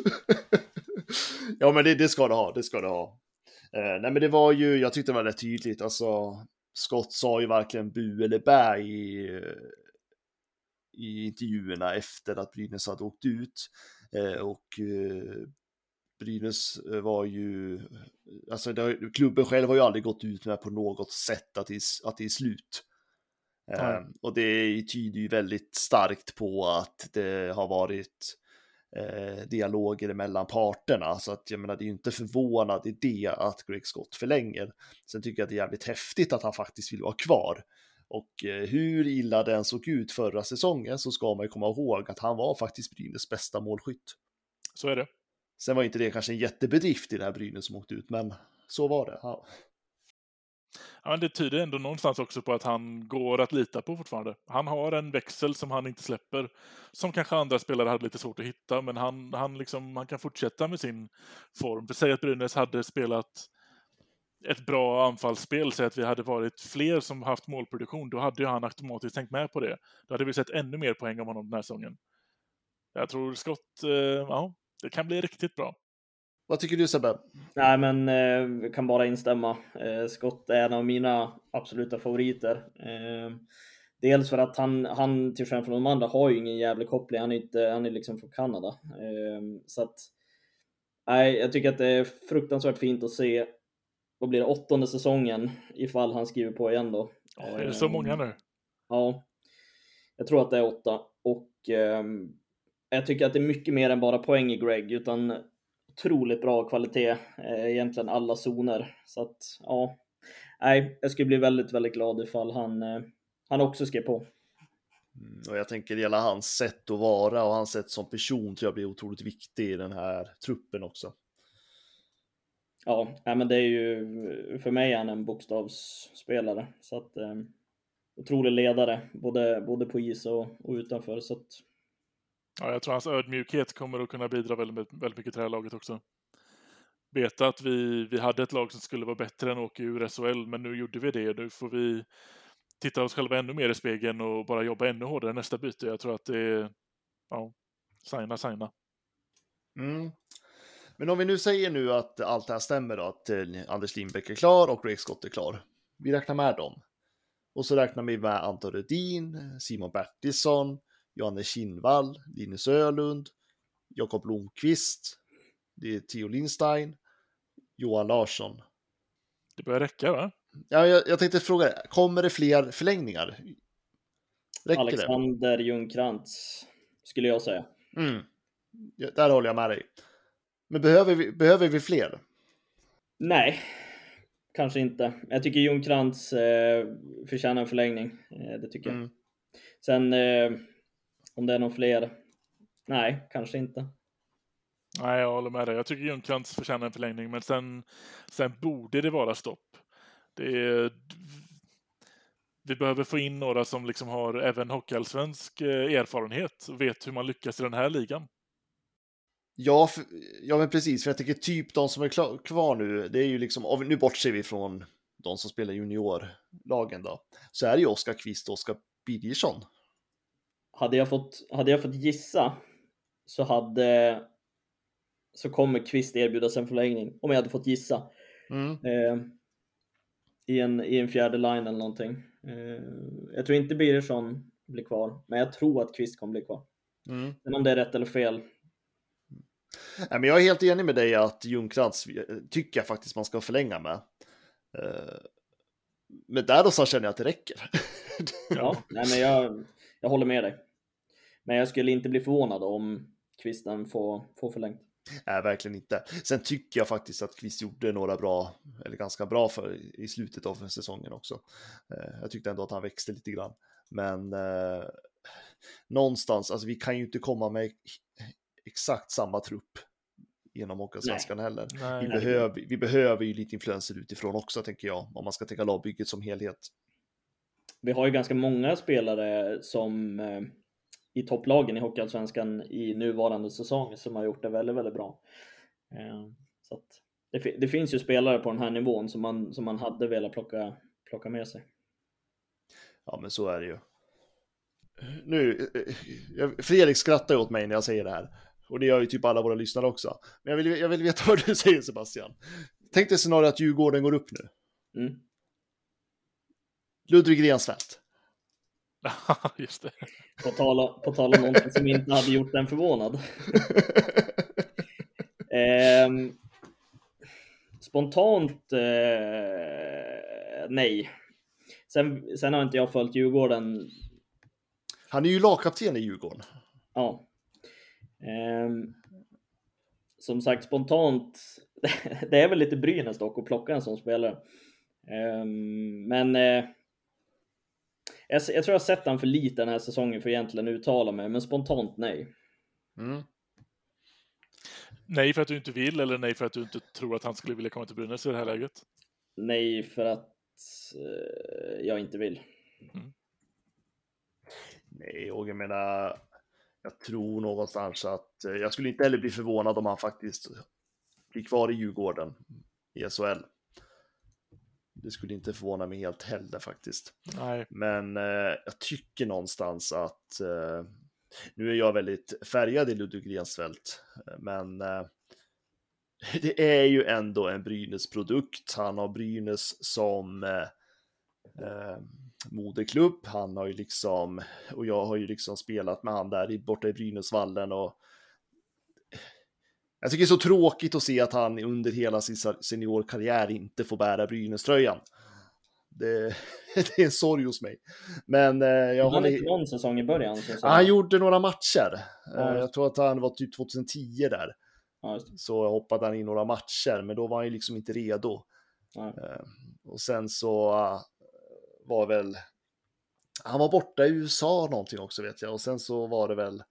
Speaker 6: ja, men det, det ska det ha. Det ska det ha. Eh, nej, men det var ju, jag tyckte det var rätt tydligt. Alltså, Scott sa ju varken bu eller bä i, eh, i intervjuerna efter att Brynäs hade åkt ut. Eh, och eh, Brynäs eh, var ju, alltså det, klubben själv har ju aldrig gått ut med på något sätt att det, att det är slut.
Speaker 8: Nej.
Speaker 6: Eh, och det tyder ju väldigt starkt på att det har varit eh, dialoger mellan parterna. Så att jag menar, det är ju inte förvånad i det att Greg Scott förlänger. Sen tycker jag att det är jävligt häftigt att han faktiskt vill vara kvar. Och eh, hur illa den såg ut förra säsongen så ska man ju komma ihåg att han var faktiskt Brynäs bästa målskytt.
Speaker 8: Så är det.
Speaker 6: Sen var inte det kanske en jättebedrift i det här Brynäs som åkte ut, men så var det. Ja.
Speaker 8: Ja, men det tyder ändå någonstans också på att han går att lita på fortfarande. Han har en växel som han inte släpper, som kanske andra spelare hade lite svårt att hitta, men han, han, liksom, han kan fortsätta med sin form. För säg att Brynäs hade spelat ett bra anfallsspel, säg att vi hade varit fler som haft målproduktion, då hade ju han automatiskt tänkt med på det. Då hade vi sett ännu mer poäng av honom den här säsongen. Jag tror Scott, eh, ja, det kan bli riktigt bra.
Speaker 6: Vad tycker du Sebbe?
Speaker 7: Nej, men eh, kan bara instämma. Eh, Scott är en av mina absoluta favoriter. Eh, dels för att han, han till skillnad från de andra, har ju ingen jävla koppling. Han är, inte, han är liksom från Kanada. Eh, så att, nej, jag tycker att det är fruktansvärt fint att se, vad blir det, åttonde säsongen ifall han skriver på igen då.
Speaker 8: Ja, är det så
Speaker 7: Eh,
Speaker 8: många nu?
Speaker 7: Ja, jag tror att det är åtta. Och ehm, jag tycker att det är mycket mer än bara poäng i Greg, utan otroligt bra kvalitet, eh, egentligen alla zoner. Så att, ja, nej, jag skulle bli väldigt, väldigt glad ifall han, eh, han också skrev på.
Speaker 6: Mm, Och jag tänker hela hans sätt att vara och hans sätt som person tror jag blir otroligt viktig i den här truppen också.
Speaker 7: Ja, men det är ju, för mig är han en bokstavsspelare. Så att, eh, otrolig ledare, både, både på is och, och utanför. Så att,
Speaker 8: Ja, jag tror hans ödmjukhet kommer att kunna bidra väldigt, väldigt mycket till det här laget också. Veta att vi, vi hade ett lag som skulle vara bättre än att åka ur SHL, men nu gjorde vi det. Nu får vi titta oss själva ännu mer i spegeln och bara jobba ännu hårdare nästa byte. Jag tror att det är, ja, signa, signa.
Speaker 6: Mm. Men om vi nu säger nu att allt det här stämmer då, att eh, Anders Lindbäck är klar och Greg Scott är klar. Vi räknar med dem. Och så räknar vi med Anton Rudin, Simon Bertilsson, Johannes Kinnvall, Linus Ölund, Jakob Blomqvist, det är Theo Lindstein, Johan Larsson.
Speaker 8: Det börjar räcka, va?
Speaker 6: Ja, jag, jag tänkte fråga, kommer det fler förlängningar? Räcker det?
Speaker 7: Alexander Ljungcrantz, skulle jag säga.
Speaker 6: Mm. Ja, där håller jag med dig. Men behöver vi, behöver vi fler?
Speaker 7: Nej, kanske inte. Jag tycker Ljungcrantz eh, förtjänar en förlängning. Eh, det tycker jag.
Speaker 6: Mm.
Speaker 7: Sen eh, om det är någon fler? Nej, kanske inte.
Speaker 8: Nej, jag håller med dig. Jag tycker Ljungcrantz förtjänar en förlängning, men sen, sen borde det vara stopp. Det är, vi behöver få in några som liksom har även hockeyallsvensk eh, erfarenhet och vet hur man lyckas i den här ligan.
Speaker 6: Ja, för, ja, men precis. För jag tänker typ de som är klar, kvar nu, det är ju liksom, nu bortser vi från de som spelar juniorlagen då, så är det ju Oskar Kvist och Oskar Birgersson.
Speaker 7: Hade jag fått, hade jag fått gissa så hade så kommer Kvist erbjudas en förlängning om jag hade fått gissa.
Speaker 6: Mm.
Speaker 7: Eh, i, en, I en fjärde line eller någonting. Eh, jag tror inte Birgersson blir kvar, men jag tror att Kvist kommer bli kvar.
Speaker 6: Mm.
Speaker 7: Men om det är rätt eller fel,
Speaker 6: Nej, men jag är helt enig med dig att Ljungcrantz eh, tycker jag faktiskt man ska förlänga med. Eh, Men där och så känner jag att det räcker.
Speaker 7: Ja, nej, men jag, jag håller med dig. Men jag skulle inte bli förvånad om Kvisten får, får förlängt.
Speaker 6: Nej, verkligen inte. Sen tycker jag faktiskt att Kvist gjorde några bra, eller ganska bra för i slutet av säsongen också. Eh, Jag tyckte ändå att han växte lite grann. Men eh, någonstans, alltså vi kan ju inte komma med exakt samma trupp genom Hockeyallsvenskan heller.
Speaker 8: Nej,
Speaker 6: Vi
Speaker 8: nej.
Speaker 6: behöver, vi behöver ju lite influenser utifrån också, tänker jag, om man ska tänka lagbygget som helhet.
Speaker 7: Vi har ju ganska många spelare som eh, i topplagen i Hockeyallsvenskan i nuvarande säsong som har gjort det väldigt, väldigt bra. Eh, så att det, det finns ju spelare på den här nivån som man, som man hade velat plocka, plocka med sig.
Speaker 6: Ja, men så är det ju. Nu, eh, jag- Fredrik skrattar åt mig när jag säger det här. Och det gör ju typ alla våra lyssnare också. Men jag vill, jag vill veta vad du säger Sebastian. Tänk dig scenario att Djurgården går upp nu.
Speaker 7: Mm.
Speaker 6: Ludvig Rensfeldt.
Speaker 8: Just det.
Speaker 7: På tal, om- på tal om någonting som inte hade gjort den förvånad. Ehm, spontant eh, nej. Sen, sen har inte jag följt Djurgården
Speaker 6: Han är ju lagkapten i Djurgården.
Speaker 7: Ja. Ehm, som sagt, spontant. det är väl lite Brynäs dock att plocka en sån spelare. Ehm, men eh, jag, jag tror jag har sett han för lite den här säsongen för att egentligen uttala mig, men spontant nej.
Speaker 6: Mm.
Speaker 8: Nej för att du inte vill eller nej för att du inte tror att han skulle vilja komma till Brynäs i det här läget?
Speaker 7: Nej, för att eh, jag inte vill.
Speaker 6: Nej, och jag menar, jag tror någonstans att eh, jag skulle inte heller bli förvånad om han faktiskt blir kvar i Djurgården i SHL. Det skulle inte förvåna mig helt heller faktiskt.
Speaker 8: Nej.
Speaker 6: Men eh, jag tycker någonstans att eh, nu är jag väldigt färgad i Ludvig Rensfeldt, men eh, det är ju ändå en Brynäs-produkt. Han har Brynäs som eh, eh, moderklubb. Han har ju liksom, och jag har ju liksom spelat med han där i, borta i Brynäsvallen och jag tycker det är så tråkigt att se att han under hela sin seniorkarriär inte får bära Brynäs-tröjan. Det, det är en sorg hos mig. Men eh, jag
Speaker 7: Han
Speaker 6: håller...
Speaker 7: inte någon säsong i början. Så.
Speaker 6: Ja, han gjorde några matcher.
Speaker 7: Ja.
Speaker 6: Eh, Jag tror att han var typ 2010 där.
Speaker 7: Ja.
Speaker 6: Så hoppade han in några matcher, men då var han ju liksom inte redo.
Speaker 7: Ja.
Speaker 6: Eh, Och sen så eh, var väl... Han var borta i USA någonting också vet jag. Och sen så var det väl...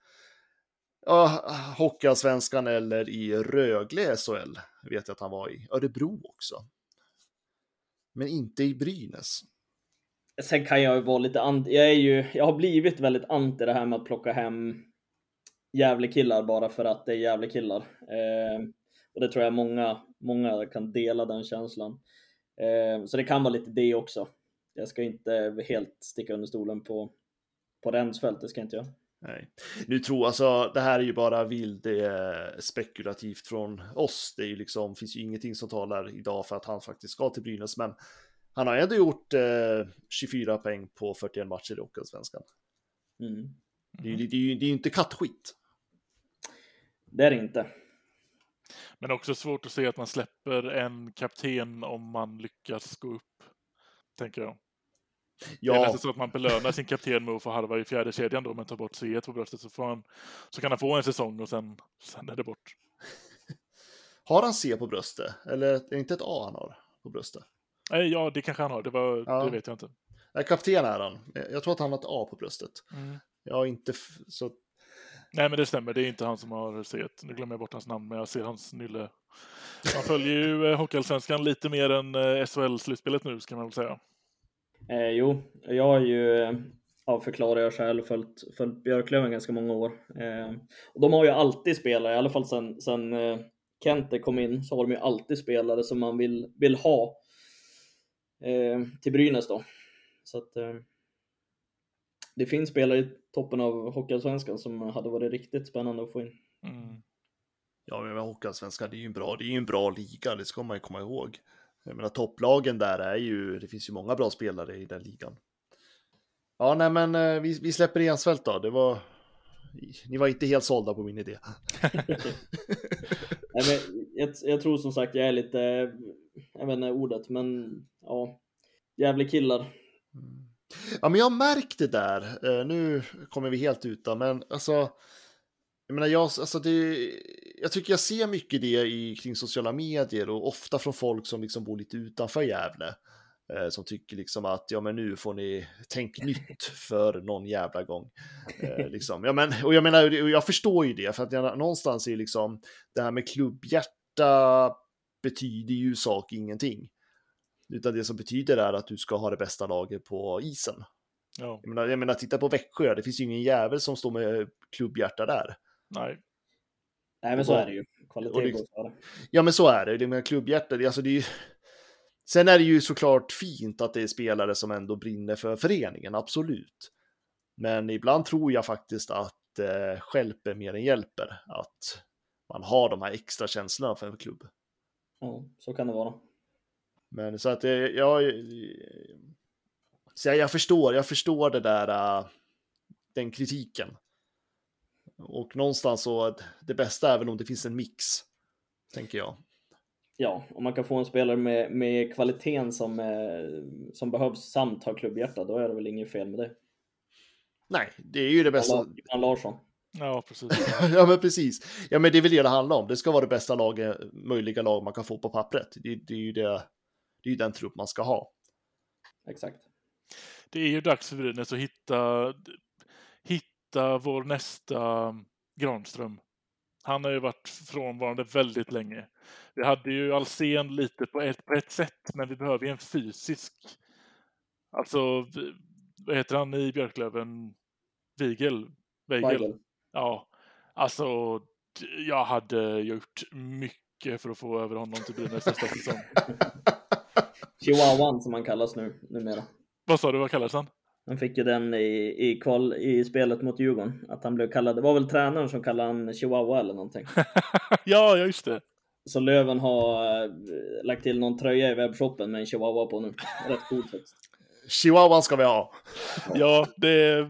Speaker 6: Ja, Hockeyallsvenskan eller i Rögle SHL vet jag att han var i. Örebro också. Men inte i Brynäs.
Speaker 7: Sen kan jag ju vara lite anti, jag är ju, jag har blivit väldigt anti det här med att plocka hem jävla killar bara för att det är jävla killar. Eh, och det tror jag många, många kan dela den känslan. Eh, så det kan vara lite det också. Jag ska inte helt sticka under stolen på, på Rensfeldt, det ska jag inte göra.
Speaker 6: Nej. Nu tror alltså, det här är ju bara vild eh, spekulativt från oss. Det är ju liksom, finns ju ingenting som talar idag för att han faktiskt ska till Brynäs, men han har ändå gjort eh, 24 poäng på 41 matcher i Hockeyallsvenskan.
Speaker 7: Mm.
Speaker 6: Det, är ju- det, ju- det är ju inte kattskit.
Speaker 7: Det är det inte.
Speaker 8: Men också svårt att se att man släpper en kapten om man lyckas gå upp. Tänker jag. Det är
Speaker 6: Ja,
Speaker 8: nästan så att man belönar sin kapten med att få halva i fjärde kedjan då, men tar bort C på bröstet så, får han, så kan han få en säsong och sen, sen är det bort.
Speaker 6: har han C på bröstet? Eller är det inte ett A han har på bröstet?
Speaker 8: Nej, ja, det kanske han har. Det, var,
Speaker 6: Ja.
Speaker 8: det vet jag inte.
Speaker 6: Nej, kapten är han. Jag jag tror att han har ett A på bröstet. Jag har inte så...
Speaker 8: Nej, men det stämmer. Det är inte han som har C. Nu glömmer jag bort hans namn, men jag ser hans nylle. Man följer ju eh, Hockeyallsvenskan lite mer än eh, SHL-slutspelet nu, ska man väl säga.
Speaker 7: Eh, jo, jag har ju, eh, av förklarliga förklarar jag själv, följt, följt Björklöven ganska många år. Eh, och de har ju alltid spelare, i alla fall sen, sen eh, Kente kom in, så har de ju alltid spelare som man vill, vill ha eh, till Brynäs då. Så att eh, det finns spelare i toppen av Hockeyallsvenskan som hade varit riktigt spännande att få in.
Speaker 8: Mm.
Speaker 6: Ja, men Hockeyallsvenskan, det är ju en bra, det är ju en bra liga, det ska man ju komma ihåg. Jag menar topplagen där är ju, det finns ju många bra spelare i den ligan. Ja, nej men eh, vi, vi släpper Ensvält då, det var ni var inte helt sålda på min idé.
Speaker 7: Nej, men jag, jag tror som sagt jag är lite, jag vet inte ordet, men ja, jävla killar.
Speaker 6: Ja, men jag har märkt det där. Eh, nu kommer vi helt utan, men alltså. Jag menar, jag, alltså det, jag tycker jag ser mycket det i, kring sociala medier och ofta från folk som liksom bor lite utanför Gävle. Eh, som tycker liksom att ja, men nu får ni tänk nytt för någon jävla gång. Eh, liksom. ja, men, och jag menar, jag förstår ju det, för att jag, någonstans är liksom det här med klubbhjärta betyder ju sak ingenting. Utan det som betyder är att du ska ha det bästa laget på isen.
Speaker 8: Ja.
Speaker 6: Jag menar, jag menar, titta på Växjö, det finns ju ingen jävel som står med klubbhjärta där.
Speaker 8: Nej.
Speaker 7: Nej, men så är det ju. Kvalitet
Speaker 6: det-
Speaker 7: går före.
Speaker 6: Ja, men så är det. Det med klubbhjärta, det, alltså det är ju... Sen är det ju såklart fint att det är spelare som ändå brinner för föreningen, absolut. Men ibland tror jag faktiskt att eh, stjälper mer än hjälper. Att man har de här extra känslorna för en klubb.
Speaker 7: Ja, så kan det vara.
Speaker 6: Men så att eh, jag... Så jag, jag förstår, jag förstår det där, eh, den kritiken. Och någonstans så, det bästa är väl om det finns en mix, tänker jag.
Speaker 7: Ja, om man kan få en spelare med, med kvaliteten som, eh, som behövs samt har klubbhjärta, då är det väl inget fel med det.
Speaker 6: Nej, det är ju det bästa.
Speaker 7: Johan Larsson.
Speaker 8: Ja, precis.
Speaker 6: ja, men precis. Ja, men det är väl det det handlar om. Det ska vara det bästa laget, möjliga lag man kan få på pappret. Det, det är ju det, det är ju den trupp man ska ha.
Speaker 7: Exakt.
Speaker 8: Det är ju dags för Brynäs att hitta, hitta vår nästa Granström. Han har ju varit frånvarande väldigt länge. Vi hade ju Alsen lite på ett, på ett sätt, men vi behöver ju en fysisk. Alltså, vad heter han i Björklöven? Vigel? Weigel? Ja, alltså jag hade gjort mycket för att få över honom till Brynäs nästa säsong.
Speaker 7: Chihuahuan som han kallas nu, numera.
Speaker 8: Vad sa du, vad kallades han?
Speaker 7: Han fick ju den i, i, kval, i spelet mot Djurgården. Att han blev kallad, det var väl tränaren som kallade han Chihuahua eller någonting.
Speaker 8: ja, just det.
Speaker 7: Så Löven har eh, lagt till någon tröja i webbshoppen med en Chihuahua på nu. Rätt coolt faktiskt.
Speaker 6: Chihuahuan ska vi ha.
Speaker 8: Ja, det,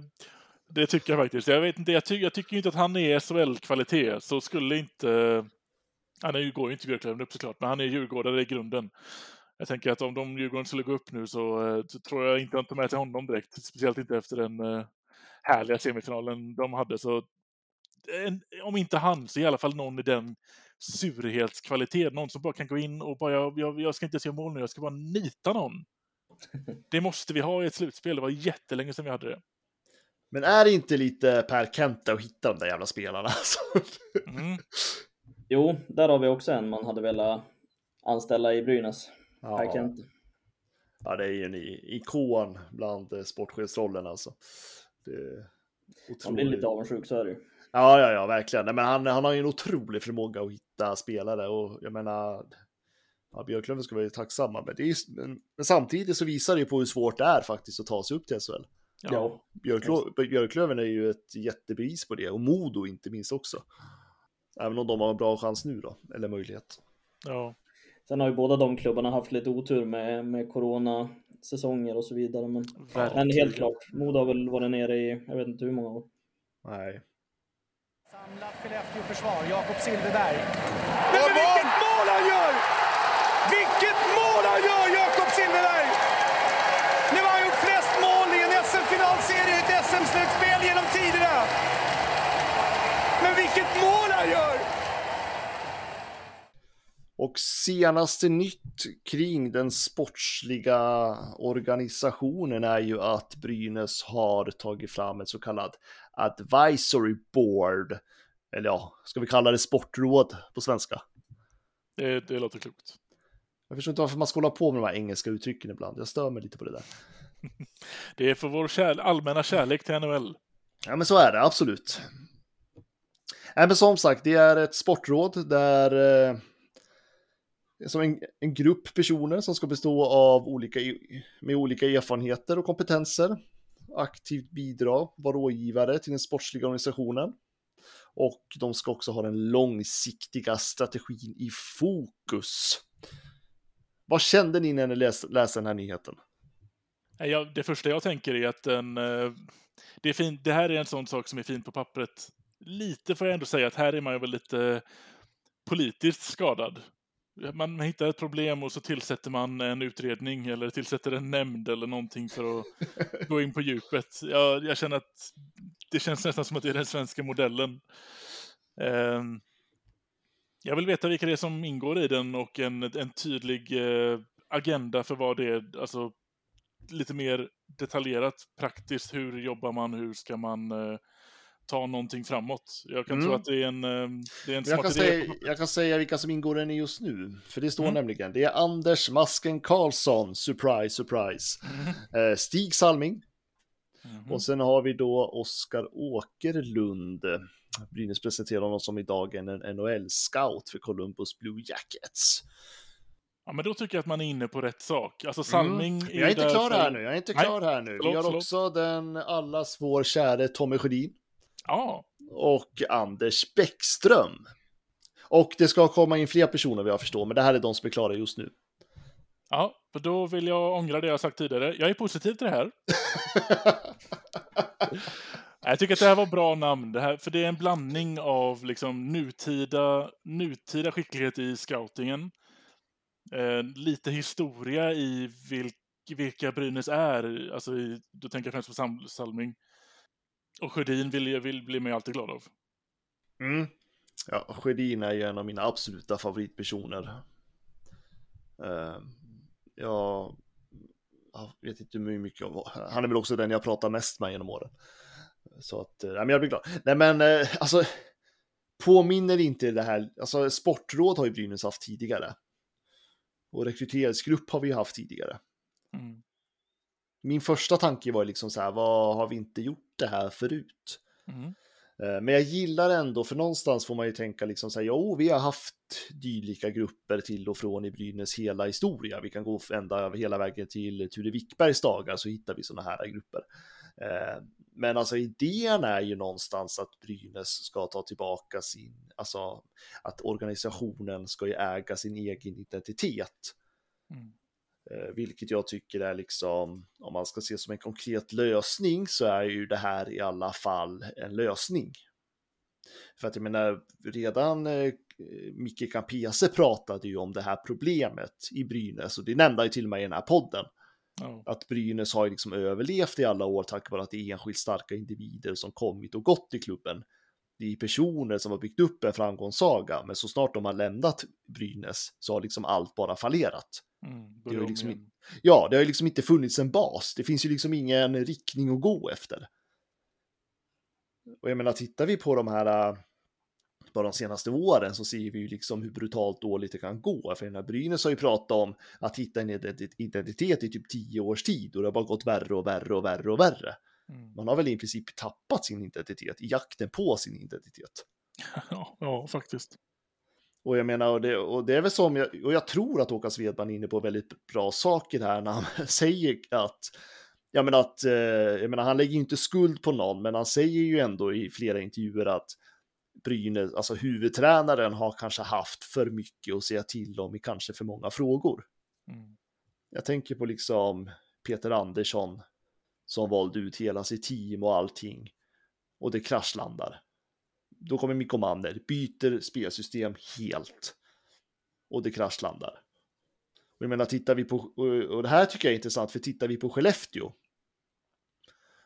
Speaker 8: det tycker jag faktiskt. Jag vet inte, jag, ty, jag tycker inte att han är SHL-kvalitet, så skulle inte... Han är ju, går ju inte Björklöven upp såklart, men han är djurgårdare i grunden. Jag tänker att om de Djurgården skulle gå upp nu så, eh, så tror jag inte han tar med sig honom direkt. Speciellt inte efter den eh, härliga semifinalen de hade. Så en, om inte han så i alla fall någon i den surhetskvalitet. Någon som bara kan gå in och bara, jag, jag, jag ska inte se mål nu, jag ska bara nita någon. Det måste vi ha i ett slutspel. Det var jättelänge sedan vi hade det.
Speaker 6: Men är det inte lite Per Kenta att hitta de där jävla spelarna? Alltså.
Speaker 8: Mm.
Speaker 7: Jo, där har vi också en man hade velat anställa i Brynäs.
Speaker 6: Ja.
Speaker 7: Kent.
Speaker 6: ja, det är ju en i- ikon bland eh, sportchefsrollen alltså. Det är
Speaker 7: Man blir lite avundsjuk, så är det ju.
Speaker 6: Ja, ja, ja, verkligen. Nej, men han, han har ju en otrolig förmåga att hitta spelare och jag menar, ja, Björklöven ska vara tacksamma, men, det är, ju- men, men samtidigt så visar det ju på hur svårt det är faktiskt att ta sig upp till SHL.
Speaker 8: Ja.
Speaker 6: Björklö, Björklöven är ju ett jättebevis på det och Modo inte minst också. Även om de har en bra chans nu då, eller möjlighet.
Speaker 8: ja.
Speaker 7: Sen har ju båda de klubbarna haft lite otur med, med corona-säsonger och så vidare. Men, men helt klart, Modo har väl varit nere i, jag vet inte hur många år.
Speaker 6: Nej.
Speaker 9: Samlat Skellefteå-försvar, Jakob Silfverberg. Men vilket mål han gör! Vilket mål han gör, Jakob Silfverberg! Nu har han gjort flest mål i en SM-finalserie i ett SM-slutspel genom tiderna. Men vilket mål han gör!
Speaker 6: Och senaste nytt kring den sportsliga organisationen är ju att Brynäs har tagit fram ett så kallat advisory board. Eller ja, ska vi kalla det sportråd på svenska?
Speaker 8: Det, det låter klokt.
Speaker 6: Jag förstår inte varför man ska hålla på med de här engelska uttrycken ibland. Jag stör mig lite på det där.
Speaker 8: Det är för vår kär, allmänna kärlek till NHL.
Speaker 6: Ja, men så är det absolut. Nej, men som sagt, det är ett sportråd där eh, som en, en grupp personer som ska bestå av olika e, med olika erfarenheter och kompetenser aktivt bidra, vara rådgivare till den sportsliga organisationen. Och de ska också ha den långsiktiga strategin i fokus. Vad kände ni när ni läste, läste den här nyheten?
Speaker 8: Ja, det första jag tänker är att den, eh, det, är fint, det här är en sån sak som är fint på pappret. Lite får jag ändå säga att här är man ju väl lite politiskt skadad. Man hittar ett problem och så tillsätter man en utredning eller tillsätter en nämnd eller någonting för att gå in på djupet. Jag, jag känner att det känns nästan som att det är den svenska modellen. Ehm, jag vill veta vilka det är som ingår i den och en, en tydlig eh, agenda för vad det är, alltså lite mer detaljerat praktiskt. Hur jobbar man? Hur ska man eh, ta någonting framåt? Jag kan
Speaker 6: Mm.
Speaker 8: tro att det är en, eh, det är en
Speaker 6: Jag kan, säga, jag kan säga vilka som ingår i just nu, för det står
Speaker 8: Mm.
Speaker 6: nämligen. Det är Anders Masken Karlsson, surprise, surprise.
Speaker 8: Mm.
Speaker 6: Eh, Stig Salming,
Speaker 8: Mhm.
Speaker 6: och sen har vi då Oskar Åkerlund. Brynäs presenterar honom som idag en NHL-scout för Columbus Blue Jackets.
Speaker 8: Ja, men då tycker jag att man är inne på rätt sak. Alltså Salming
Speaker 6: Mm.
Speaker 8: är
Speaker 6: Jag är inte klar
Speaker 8: för-
Speaker 6: här nu, jag är inte
Speaker 8: Nej,
Speaker 6: klar här nu. vi har också den allas vår käre Tommy Sjödin
Speaker 8: Ja,
Speaker 6: och Anders Bäckström. Och det ska komma in fler personer vad jag förstår, men det här är de som är klara just nu.
Speaker 8: ja, då vill jag ångra det jag sagt tidigare. Jag är positiv till det här. Jag tycker att det här var bra namn, det här, för det är en blandning av liksom nutida, nutida skicklighet i scoutingen, eh, lite historia i vilk, vilka Brynäs är, alltså i, då tänker jag främst på Sam, Salming. Och Sjödin vill, vill, blir man ju alltid glad av.
Speaker 6: Mm. Ja, Sjödin är ju en av mina absoluta favoritpersoner. Uh, jag, jag vet inte hur mycket om, han är väl också den jag pratar mest med genom åren. Så att, eh, nej men jag blir glad. Nej men, eh, alltså, påminner inte det här, alltså sportråd har ju Brynäs haft tidigare. Och rekryteringsgrupp har vi haft tidigare.
Speaker 8: Mm.
Speaker 6: Min första tanke var liksom så här, vad har vi inte gjort det här förut?
Speaker 8: Mm.
Speaker 6: Eh, Men jag gillar ändå, för någonstans får man ju tänka liksom så här, jo, vi har haft dylika grupper till och från i Brynäs hela historia. Vi kan gå ända hela vägen till Ture Wickbergs dagar så hittar vi sådana här grupper. Eh, Men alltså idén är ju någonstans att Brynäs ska ta tillbaka sin, alltså att organisationen ska ju äga sin egen identitet.
Speaker 8: Mm.
Speaker 6: Eh, Vilket jag tycker är liksom, om man ska se som en konkret lösning så är ju det här i alla fall en lösning. För att jag menar, redan eh, Micke Campese pratade ju om det här problemet i Brynäs och det nämnde han ju till och med i den här podden.
Speaker 8: Ja.
Speaker 6: Att Brynäs har liksom överlevt i alla år tack vare att det är enskilt starka individer som kommit och gått i klubben. Är personer som har byggt upp en framgångssaga, men så snart de har lämnat Brynäs så har liksom allt bara fallerat.
Speaker 8: Mm.
Speaker 6: Det
Speaker 8: om
Speaker 6: liksom. Ja, det har ju liksom inte funnits en bas. Det finns ju liksom ingen riktning att gå efter. Och jag menar, tittar vi på de här äh, bara de senaste åren så ser vi ju liksom hur brutalt dåligt det kan gå. För den här Brynäs har ju pratat om att hitta en ident- identitet i typ tio års tid och det har bara gått värre och värre och värre och värre.
Speaker 8: Mm.
Speaker 6: Man har väl i princip tappat sin identitet i jakten på sin identitet.
Speaker 8: Ja, ja, faktiskt.
Speaker 6: Och jag menar, och det, och det är väl som, jag, och jag tror att Håkan Svedman är inne på väldigt bra saker här när han säger att, jag menar att, eh, jag menar han lägger ju inte skuld på någon, men han säger ju ändå i flera intervjuer att Brynäs, alltså huvudtränaren har kanske haft för mycket att säga till om i kanske för många frågor.
Speaker 8: Mm.
Speaker 6: Jag tänker på liksom Peter Andersson som valde ut hela sitt team och allting och det kraschlandar. Då kommer Mikko Manner, byter spelsystem helt och det kraschlandar. Och jag menar, tittar vi på, och- och det här tycker jag är intressant, för tittar vi på Skellefteå,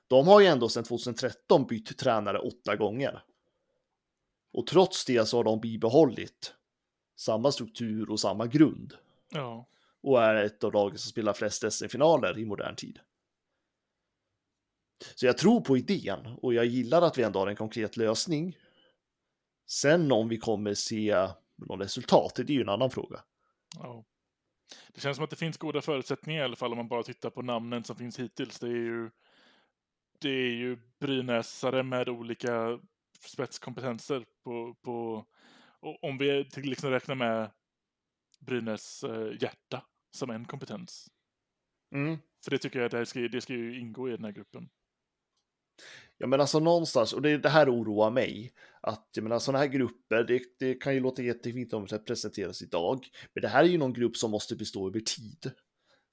Speaker 6: de har ju ändå sedan 2013 bytt tränare åtta gånger. Och trots det så har de bibehållit samma struktur och samma grund
Speaker 8: Ja.
Speaker 6: och är ett av lagen som spelar flest SM-finaler i modern tid. Så jag tror på idén och jag gillar att vi ändå har en konkret lösning. Sen om vi kommer se någon resultat, det är ju en annan fråga.
Speaker 8: Ja. Det känns som att det finns goda förutsättningar i alla fall om man bara tittar på namnen som finns hittills. Det är ju, det är ju brynäsare med olika spetskompetenser på, på om vi till liksom räknar med Brynäs eh, hjärta som en kompetens.
Speaker 6: Mm.
Speaker 8: För det tycker jag det ska, det ska ju ingå i den här gruppen.
Speaker 6: Ja men alltså någonstans, och det, det här oroar mig, att jag menar sådana här grupper, det, det kan ju låta jättefint om det presenteras idag, men det här är ju någon grupp som måste bestå över tid.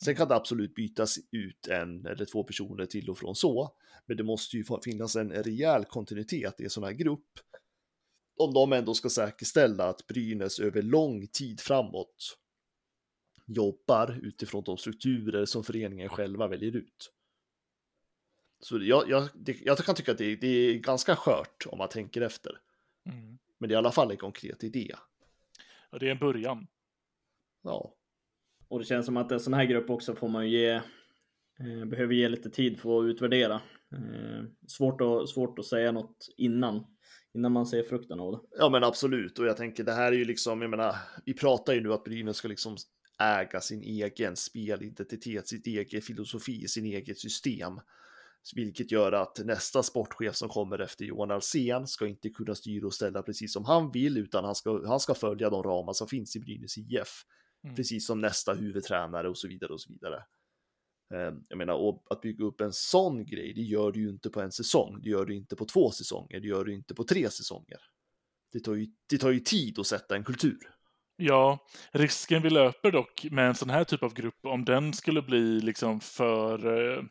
Speaker 6: Sen kan det absolut bytas ut en eller två personer till och från så, men det måste ju finnas en rejäl kontinuitet i en sån här grupp om de ändå ska säkerställa att Brynäs över lång tid framåt jobbar utifrån de strukturer som föreningen själva väljer ut. Så jag, jag, det, jag kan tycka att det, det, är ganska skört om man tänker efter. Mm. Men det är i alla fall en konkret idé.
Speaker 8: Ja, det är en början.
Speaker 6: Ja.
Speaker 7: Och det känns som att en sån här grupp också får man ju ge, eh, behöver ge lite tid för att utvärdera. Eh, svårt, att, svårt att säga något innan, innan man ser frukten av det.
Speaker 6: Ja men absolut, och jag tänker det här är ju liksom, jag menar, vi pratar ju nu att Brynäs ska liksom äga sin egen spelidentitet, sitt egen filosofi, sin eget system. Vilket gör att nästa sportchef som kommer efter Johan Alsen ska inte kunna styra och ställa precis som han vill, utan han ska, han ska följa de ramar som finns i Brynäs IF. Mm. Precis som nästa huvudtränare och så vidare och så vidare. Ehm, jag menar, och att bygga upp en sån grej, det gör du ju inte på en säsong. Det gör du inte på två säsonger, det gör du inte på tre säsonger. Det tar ju, det tar ju tid att sätta en kultur.
Speaker 8: Ja, risken vi löper dock med en sån här typ av grupp, om den skulle bli liksom för eh,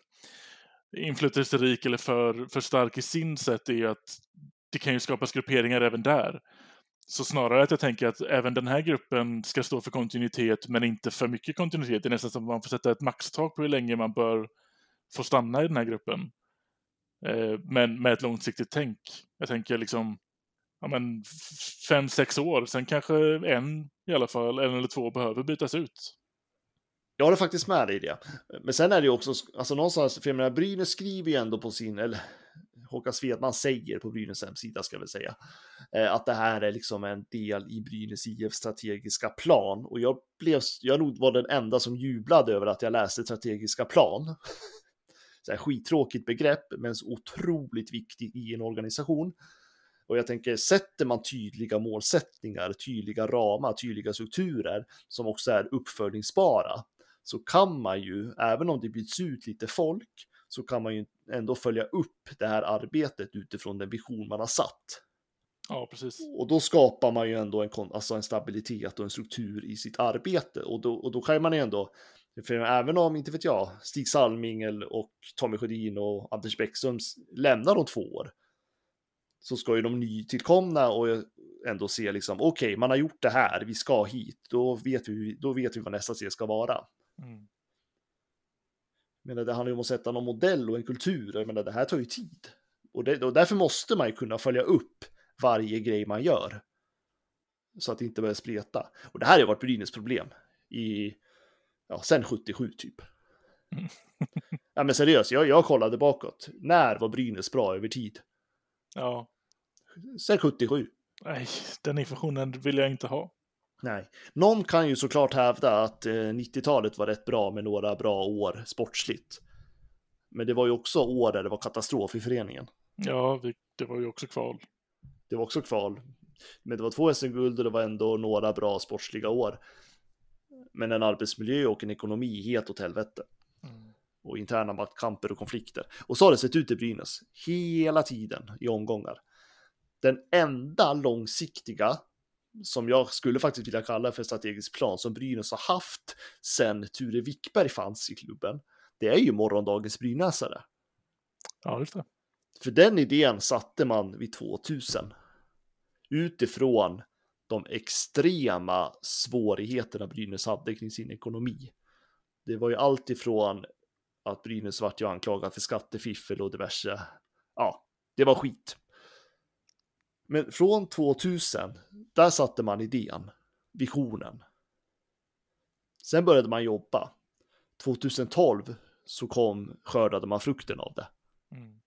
Speaker 8: inflytelserik eller för, för stark i sin sätt, är ju att det kan ju skapas grupperingar även där. Så snarare att jag tänker att även den här gruppen ska stå för kontinuitet, men inte för mycket kontinuitet. Det är nästan som att man får sätta ett maxtak på hur länge man bör få stanna i den här gruppen. Eh, men med ett långsiktigt tänk. Jag tänker liksom ja, men fem, sex år, sen kanske en i alla fall, en eller två behöver bytas ut.
Speaker 6: Jag håller faktiskt med dig i det. Men sen är det ju också, alltså någonstans, för jag menar, Brynäs skriver ju ändå på sin, eller Håkan Svedman säger på Brynäs hemsida ska jag väl säga, eh, att det här är liksom en del i Brynäs IF strategiska plan. Och jag blev, jag nog var den enda som jublade över att jag läste strategiska plan. Så här skittråkigt begrepp, men så otroligt viktigt i en organisation. Och jag tänker, sätter man tydliga målsättningar, tydliga ramar, tydliga strukturer som också är uppföljningsbara, så kan man ju, även om det byts ut lite folk, så kan man ju ändå följa upp det här arbetet utifrån den vision man har satt.
Speaker 8: Ja, precis.
Speaker 6: Och då skapar man ju ändå en, alltså en stabilitet och en struktur i sitt arbete. Och då, och då kan man ju ändå, för även om, inte vet jag, Stig Salmingel och Tommy Sjödin och Anders Bäckström lämnar om två år, så ska ju de nytillkomna och ändå se liksom, okej, okay, man har gjort det här, vi ska hit, då vet vi, då vet vi vad nästa steg ska vara. Mm. Men det handlar ju om att sätta någon modell och en kultur. Jag menar, det här tar ju tid. Och, det, och därför måste man ju kunna följa upp varje grej man gör. Så att det inte börjar spreta. Och det här har varit Brynäs problem i, ja, sen 77 typ. ja men seriöst, jag, jag kollade bakåt. När var Brynäs bra över tid?
Speaker 8: Ja.
Speaker 6: Sen 77.
Speaker 8: Nej, den informationen vill jag inte ha.
Speaker 6: Nej, någon kan ju såklart hävda att 90-talet eh, var rätt bra med några bra år sportsligt. Men det var ju också år där det var katastrof i föreningen.
Speaker 8: Ja, det var ju också kval.
Speaker 6: Det var också kval. Men det var två SM-guld och det var ändå några bra sportsliga år. Men en arbetsmiljö och en ekonomi helt åt helvete. Mm. Och interna maktkamper och konflikter. Och så har det sett ut i Brynäs. Hela tiden i omgångar. Den enda långsiktiga som jag skulle faktiskt vilja kalla för strategisk plan som Brynäs har haft sen Ture Wickberg fanns i klubben. Det är ju morgondagens Brynäsare.
Speaker 8: Ja, just det.
Speaker 6: För den idén satte man vid 2000 utifrån de extrema svårigheterna Brynäs hade kring sin ekonomi. Det var ju allt ifrån att Brynäs vart ju anklagad för skattefiffel och diverse. Ja, det var skit. Men från 2000, där satte man idén, visionen. Sen började man jobba. 2012 så kom, skördade man frukten av det. Mm.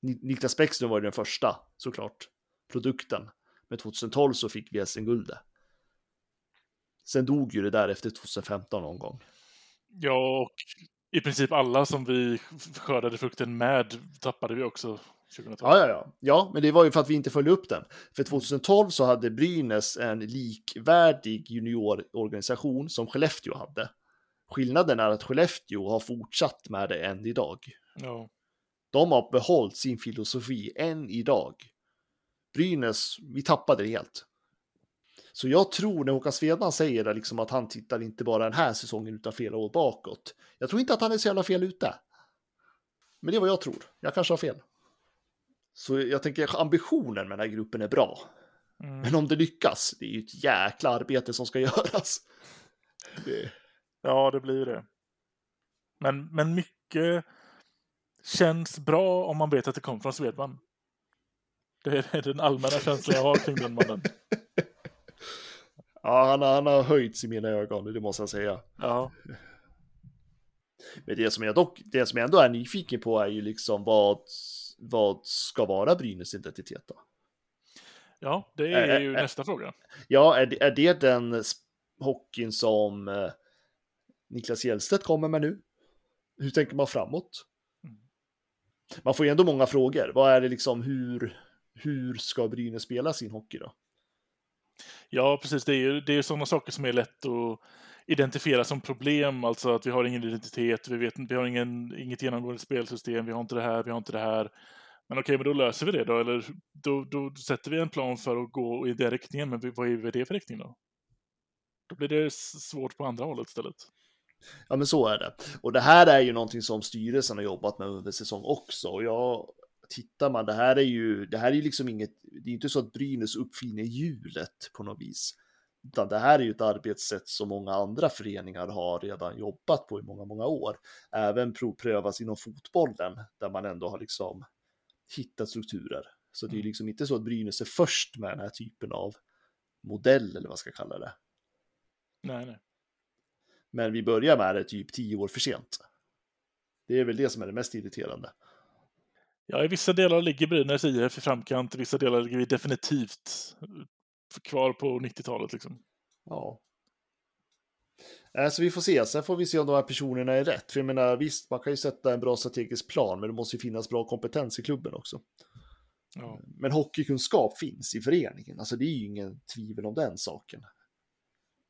Speaker 6: Niklas Bäckström var den första, såklart, produkten. Men 2012 så fick vi SM-guldet. Sen dog ju det där efter 2015 någon gång.
Speaker 8: Ja, och i princip alla som vi skördade frukten med tappade vi också
Speaker 6: 2012. Ja, ja, ja. Ja, men det var ju för att vi inte följde upp den. För 2012 så hade Brynäs en likvärdig juniororganisation som Skellefteå hade. Skillnaden är att Skellefteå har fortsatt med det än idag.
Speaker 8: Ja.
Speaker 6: De har behållit sin filosofi än idag. Brynäs, vi tappade det helt. Så jag tror när Håkan Svedman säger det, liksom att han tittar inte bara den här säsongen utan flera år bakåt. Jag tror inte att han är så jävla fel ute. Men det är vad jag tror. Jag kanske har fel. Så jag tänker ambitionen med den här gruppen är bra.
Speaker 8: Mm.
Speaker 6: Men om det lyckas, det är ju ett jäkla arbete som ska göras. Det...
Speaker 8: Ja, det blir det. Men, men mycket känns bra om man vet att det kommer från Svedman. Det är den allmänna känslan jag har kring den mannen.
Speaker 6: Ja, han, har- han har höjts i mina ögon, det måste jag säga.
Speaker 8: Ja,
Speaker 6: Men det som jag dock, det som jag ändå är nyfiken på är ju liksom vad, vad ska vara Brynäs identitet då?
Speaker 8: ja det är
Speaker 6: ä-
Speaker 8: ju
Speaker 6: ä-
Speaker 8: nästa fråga.
Speaker 6: Ja, är det, är det den hockeyn som eh, Niklas Hjellstedt kommer med nu? Hur tänker man framåt?
Speaker 8: Mm.
Speaker 6: Man får ju ändå många frågor. Vad är det liksom, hur, hur ska Brynäs spela sin hockey då?
Speaker 8: Ja, precis. Det är ju det är sådana saker som är lätt att identifiera som problem. Alltså att vi har ingen identitet, vi, vet, vi har ingen, inget genomgående spelsystem, vi har inte det här, vi har inte det här. Men okej, men då löser vi det då, eller då, då sätter vi en plan för att gå i den riktningen, men vad är det för riktning då? Då blir det svårt på andra hållet istället.
Speaker 6: Ja, men så är det. Och det här är ju någonting som styrelsen har jobbat med under säsong också. Och jag tittar man, det här är ju, det här är ju liksom inget, det är inte så att Brynäs uppfinner hjulet på något vis. Utan det här är ju ett arbetssätt som många andra föreningar har redan jobbat på i många, många år. Även prov- prövas inom fotbollen, där man ändå har liksom hittat strukturer. Så det är ju liksom inte så att Brynäs är först med den här typen av modell, eller vad jag ska kalla det.
Speaker 8: Nej, nej.
Speaker 6: Men vi börjar med det typ tio år för sent. Det är väl det som är det mest irriterande.
Speaker 8: Ja, i vissa delar ligger Brynäs IF i framkant, i vissa delar ligger vi definitivt kvar på 90-talet liksom.
Speaker 6: Ja. Eh, Så vi får se, sen får vi se om de här personerna är rätt. För jag menar, visst, man kan ju sätta en bra strategisk plan, men det måste ju finnas bra kompetens i klubben också.
Speaker 8: Ja.
Speaker 6: Men hockeykunskap finns i föreningen, alltså det är ju ingen tvivel om den saken.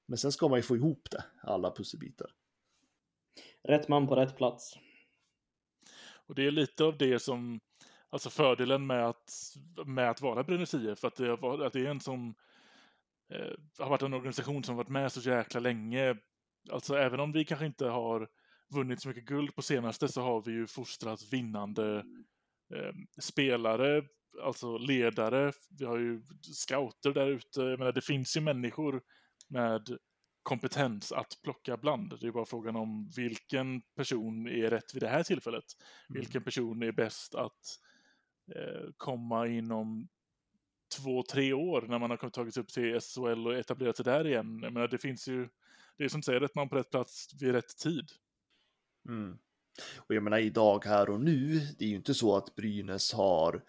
Speaker 6: Men sen ska man ju få ihop det, alla pusselbitar.
Speaker 7: Rätt man på rätt plats.
Speaker 8: Och det är lite av det som, alltså fördelen med att, med att vara Brynäs IF, att det, att det är en som eh, har varit en organisation som varit med så jäkla länge. Alltså även om vi kanske inte har vunnit så mycket guld på senaste så har vi ju fostrat vinnande eh, spelare, alltså ledare. Vi har ju scouter där ute. Jag menar, det finns ju människor med kompetens att plocka bland. Det är bara frågan om vilken person är rätt vid det här tillfället. Vilken person är bäst att eh, komma inom två, tre år när man har tagit sig upp till SHL och etablerat sig där igen. Jag menar, det finns ju, det är som säger, rätt man på rätt plats vid rätt tid.
Speaker 6: Mm. Och jag menar idag här och nu, det är ju inte så att Brynäs har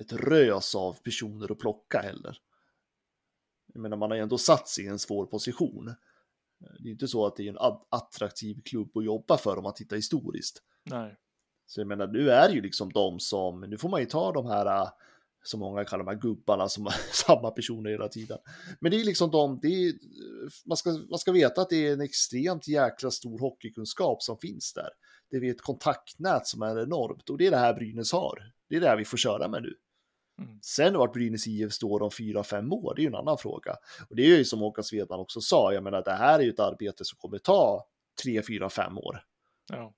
Speaker 6: ett rös av personer att plocka heller. Jag menar man har ju ändå satt sig i en svår position. Det är ju inte så att det är en att- attraktiv klubb att jobba för om man tittar historiskt.
Speaker 8: Nej.
Speaker 6: Så jag menar nu är det ju liksom de som, nu får man ju ta de här som många kallar de här gubbarna som samma personer hela tiden. Men det är liksom de, det är, man, ska, man ska veta att det är en extremt jäkla stor hockeykunskap som finns där. Det är ett kontaktnät som är enormt och det är det här Brynäs har. Det är det här vi får köra med nu.
Speaker 8: Mm.
Speaker 6: Sen vart Brynäs IF står om fyra, fem år, det är ju en annan fråga. Och det är ju som Håkan Svedman också sa, jag menar det här är ju ett arbete som kommer ta tre, fyra, fem år.
Speaker 8: Ja.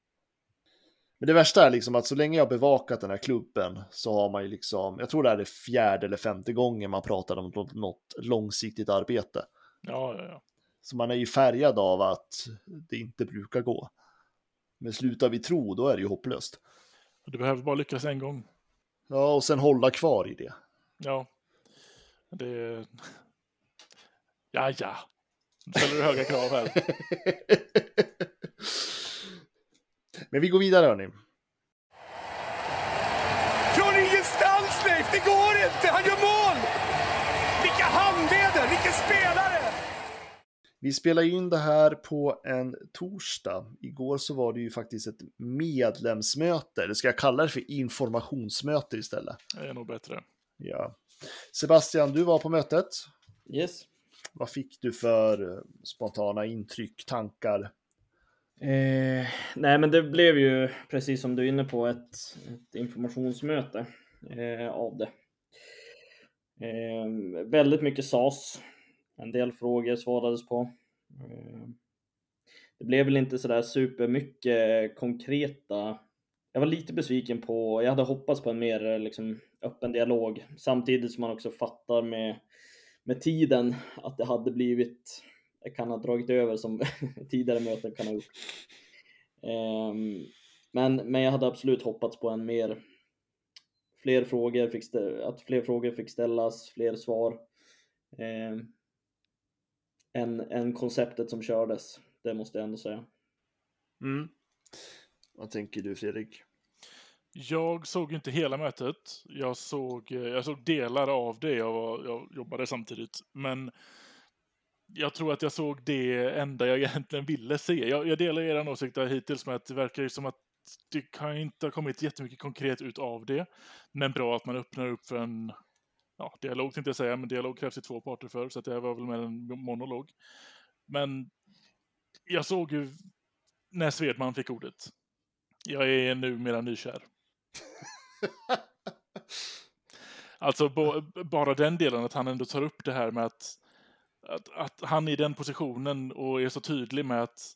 Speaker 6: Men det värsta är liksom att så länge jag bevakat den här klubben så har man ju liksom, jag tror det är fjärde eller femte gången man pratar om något långsiktigt arbete.
Speaker 8: Ja, ja, ja.
Speaker 6: Så man är ju färgad av att det inte brukar gå. Men slutar vi tro, då är det ju hopplöst.
Speaker 8: Du behöver bara lyckas en gång.
Speaker 6: Ja, och sen hålla kvar i det.
Speaker 8: Ja. Det... Ja, ja. Nu ställer du höga krav här.
Speaker 6: Men vi går vidare hörni.
Speaker 9: Från ingenstans Leif, det går inte! Han gör mål! Vilka handleder, vilken spelare!
Speaker 6: Vi spelar in det här på en torsdag. Igår så var det ju faktiskt ett medlemsmöte, eller ska jag kalla det för informationsmöte istället?
Speaker 8: Det är nog bättre.
Speaker 6: Ja. Sebastian, du var på mötet.
Speaker 7: Yes.
Speaker 6: Vad fick du för eh, spontana intryck, tankar?
Speaker 7: Eh, nej, men det blev ju precis som du är inne på ett, ett informationsmöte eh, av det. Eh, väldigt mycket sas. En del frågor svarades på. Eh, det blev väl inte sådär supermycket konkreta. Jag var lite besviken på, jag hade hoppats på en mer eh, liksom, öppen dialog samtidigt som man också fattar med, med tiden att det hade blivit, kan ha dragit över som tidigare möten kan ha gjort. Um, men, men jag hade absolut hoppats på en mer fler frågor fick att fler frågor fick ställas, fler svar. Eh, än, än konceptet som kördes, det måste jag ändå säga.
Speaker 6: Mm. Vad tänker du Fredrik?
Speaker 8: Jag såg inte hela mötet. Jag såg, eh, jag såg delar av det. Jag, var, jag jobbade samtidigt. Men jag tror att jag såg det enda jag egentligen ville se. Jag, jag delar er åsikt hittills med att det verkar ju som att det kan inte ha kommit jättemycket konkret ut av det. Men bra att man öppnar upp för en ja, dialog tänkte jag säga, men dialog krävs i två parter för, så det var väl mer en monolog. Men jag såg ju när Svedman fick ordet. Jag är numera nykär. alltså bara den delen att han ändå tar upp det här med att, att, att han är i den positionen och är så tydlig med att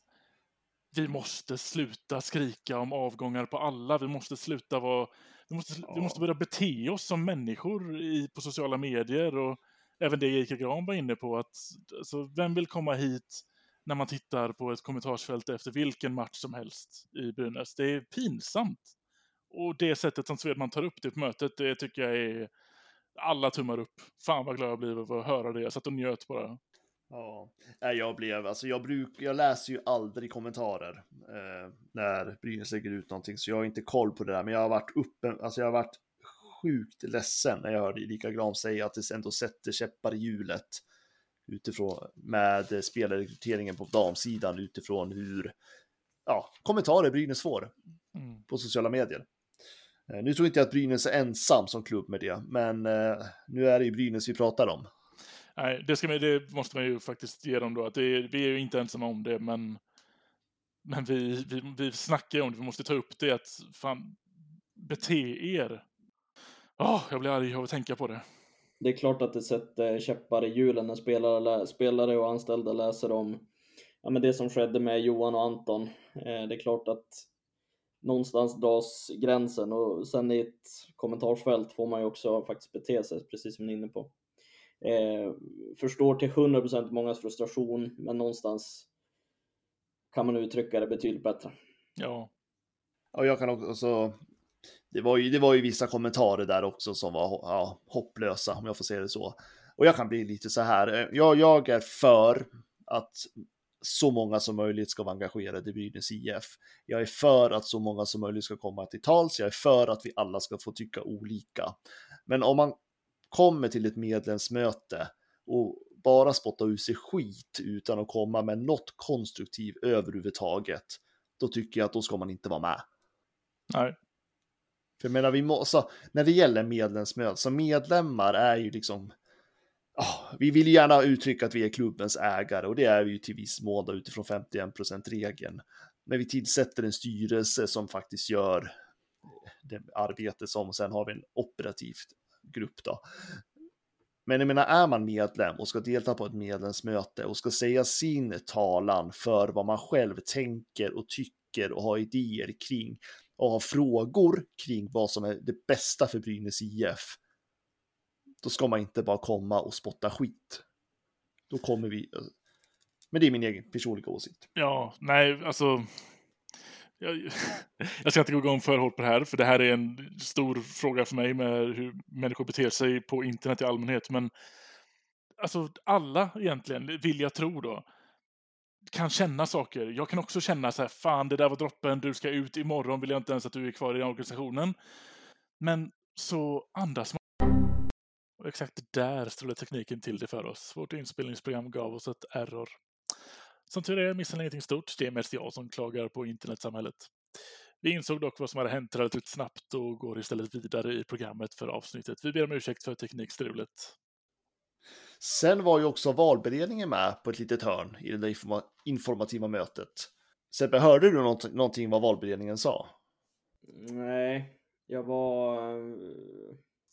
Speaker 8: vi måste sluta skrika om avgångar på alla. Vi måste sluta vara... Vi måste, ja. vi måste börja bete oss som människor i, på sociala medier och även det Erika Gran var inne på att alltså, vem vill komma hit när man tittar på ett kommentarsfält efter vilken match som helst i Brynäs? Det är pinsamt. Och det sättet som Svedman tar upp det på mötet, det tycker jag är alla tummar upp. Fan vad glad jag blir av att höra det. Jag satt och njöt bara.
Speaker 6: Ja, jag blev, alltså jag bruk, jag läser ju aldrig kommentarer eh, när Brynäs lägger ut någonting, så jag har inte koll på det där, men jag har varit uppe, alltså jag har varit sjukt ledsen när jag hörde Erika Gram säga att det ändå sätter käppar i hjulet utifrån med spelarrekryteringen på damsidan utifrån hur ja, kommentarer Brynäs får mm. på sociala medier. Eh, nu tror inte jag att Brynäs är ensam som klubb med det, men eh, nu är det ju Brynäs vi pratar om.
Speaker 8: Nej, det, ska man, det måste man ju faktiskt ge dem då. Att det, vi är ju inte ensamma om det, men, men vi, vi, vi snackar ju om det. Vi måste ta upp det att fan, bete er. Oh, jag blir arg av att tänka på det.
Speaker 7: Det är klart att det sätter käppar i hjulen när spelare, spelare och anställda läser om ja, men det som skedde med Johan och Anton. Eh, det är klart att någonstans dras gränsen och sen i ett kommentarsfält får man ju också faktiskt bete sig, precis som ni är inne på. Eh, förstår till 100% mångas frustration, men någonstans kan man uttrycka det betydligt bättre.
Speaker 8: Ja.
Speaker 6: Och jag kan också, det var ju, det var ju vissa kommentarer där också som var ja, hopplösa, om jag får säga det så. Och jag kan bli lite så här, jag, jag är för att så många som möjligt ska vara engagerade i Brynäs IF. Jag är för att så många som möjligt ska komma till tals. Jag är för att vi alla ska få tycka olika. Men om man kommer till ett medlemsmöte och bara spotta ut sig skit utan att komma med något konstruktiv överhuvudtaget, då tycker jag att då ska man inte vara med.
Speaker 8: Nej.
Speaker 6: För jag menar, vi måste, när det gäller medlemsmöten, så medlemmar är ju liksom, oh, vi vill gärna uttrycka att vi är klubbens ägare och det är vi ju till viss mån utifrån 51% regeln. Men vi tillsätter en styrelse som faktiskt gör det arbete som sen har vi en operativ grupp då. Men jag menar, är man medlem och ska delta på ett medlemsmöte och ska säga sin talan för vad man själv tänker och tycker och har idéer kring och har frågor kring vad som är det bästa för Brynäs IF, då ska man inte bara komma och spotta skit. Då kommer vi... Eh, men det är min egen personliga åsikt.
Speaker 8: Ja, nej, alltså jag, jag ska inte gå igång för hårt på det här, för det här är en stor fråga för mig med hur människor beter sig på internet i allmänhet. Men alltså alla egentligen, vill jag tro då, kan känna saker. Jag kan också känna så här, fan det där var droppen, du ska ut imorgon, vill jag inte ens att du är kvar i den organisationen. Men så andas man. Och exakt där ställde tekniken till det för oss. Vårt inspelningsprogram gav oss ett error. Som tur är missade ingenting stort. Det är mest jag som klagar på internetsamhället. Vi insåg dock vad som hade hänt relativt snabbt och går istället vidare i programmet för avsnittet. Vi ber om ursäkt för teknikstrulet.
Speaker 6: Sen var ju också valberedningen med på ett litet hörn i det där informativa mötet. Sebbe, hörde du något, någonting vad valberedningen sa?
Speaker 7: Nej, jag var,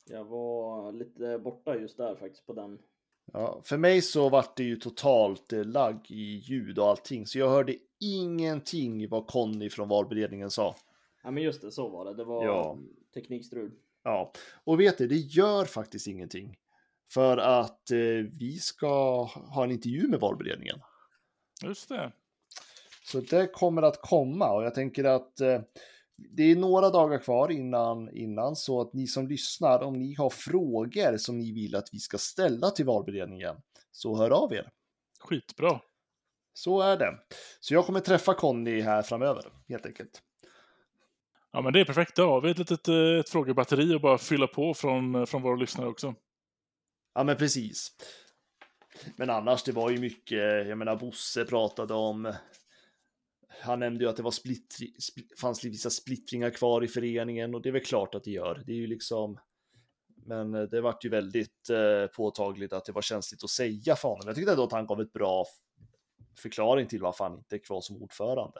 Speaker 7: jag var lite borta just där faktiskt på den
Speaker 6: Ja, för mig så vart det ju totalt eh, lagg i ljud och allting, så jag hörde ingenting vad Conny från valberedningen sa.
Speaker 7: Ja, men just det, så var det. Det var
Speaker 6: Ja.
Speaker 7: teknikstrul.
Speaker 6: Ja, och vet du, det gör faktiskt ingenting. För att eh, vi ska ha en intervju med valberedningen.
Speaker 8: Just det.
Speaker 6: Så det kommer att komma och jag tänker att eh, det är några dagar kvar innan, innan så att ni som lyssnar, om ni har frågor som ni vill att vi ska ställa till valberedningen, så hör av er.
Speaker 8: Skitbra.
Speaker 6: Så är det. Så jag kommer träffa Conny här framöver, helt enkelt.
Speaker 8: Ja, men det är perfekt. Då har vi ett litet eh, ett frågebatteri att bara fylla på från, från våra lyssnare också.
Speaker 6: Ja, men precis. Men annars, det var ju mycket, jag menar, Bosse pratade om, han nämnde ju att det var splittri, spl- fanns vissa splittringar kvar i föreningen och det är väl klart att det gör. Det är ju liksom, men eh, det vart ju väldigt eh, påtagligt att det var känsligt att säga för honom. Jag tyckte ändå att han gav ett bra förklaring till varför han inte är kvar som ordförande.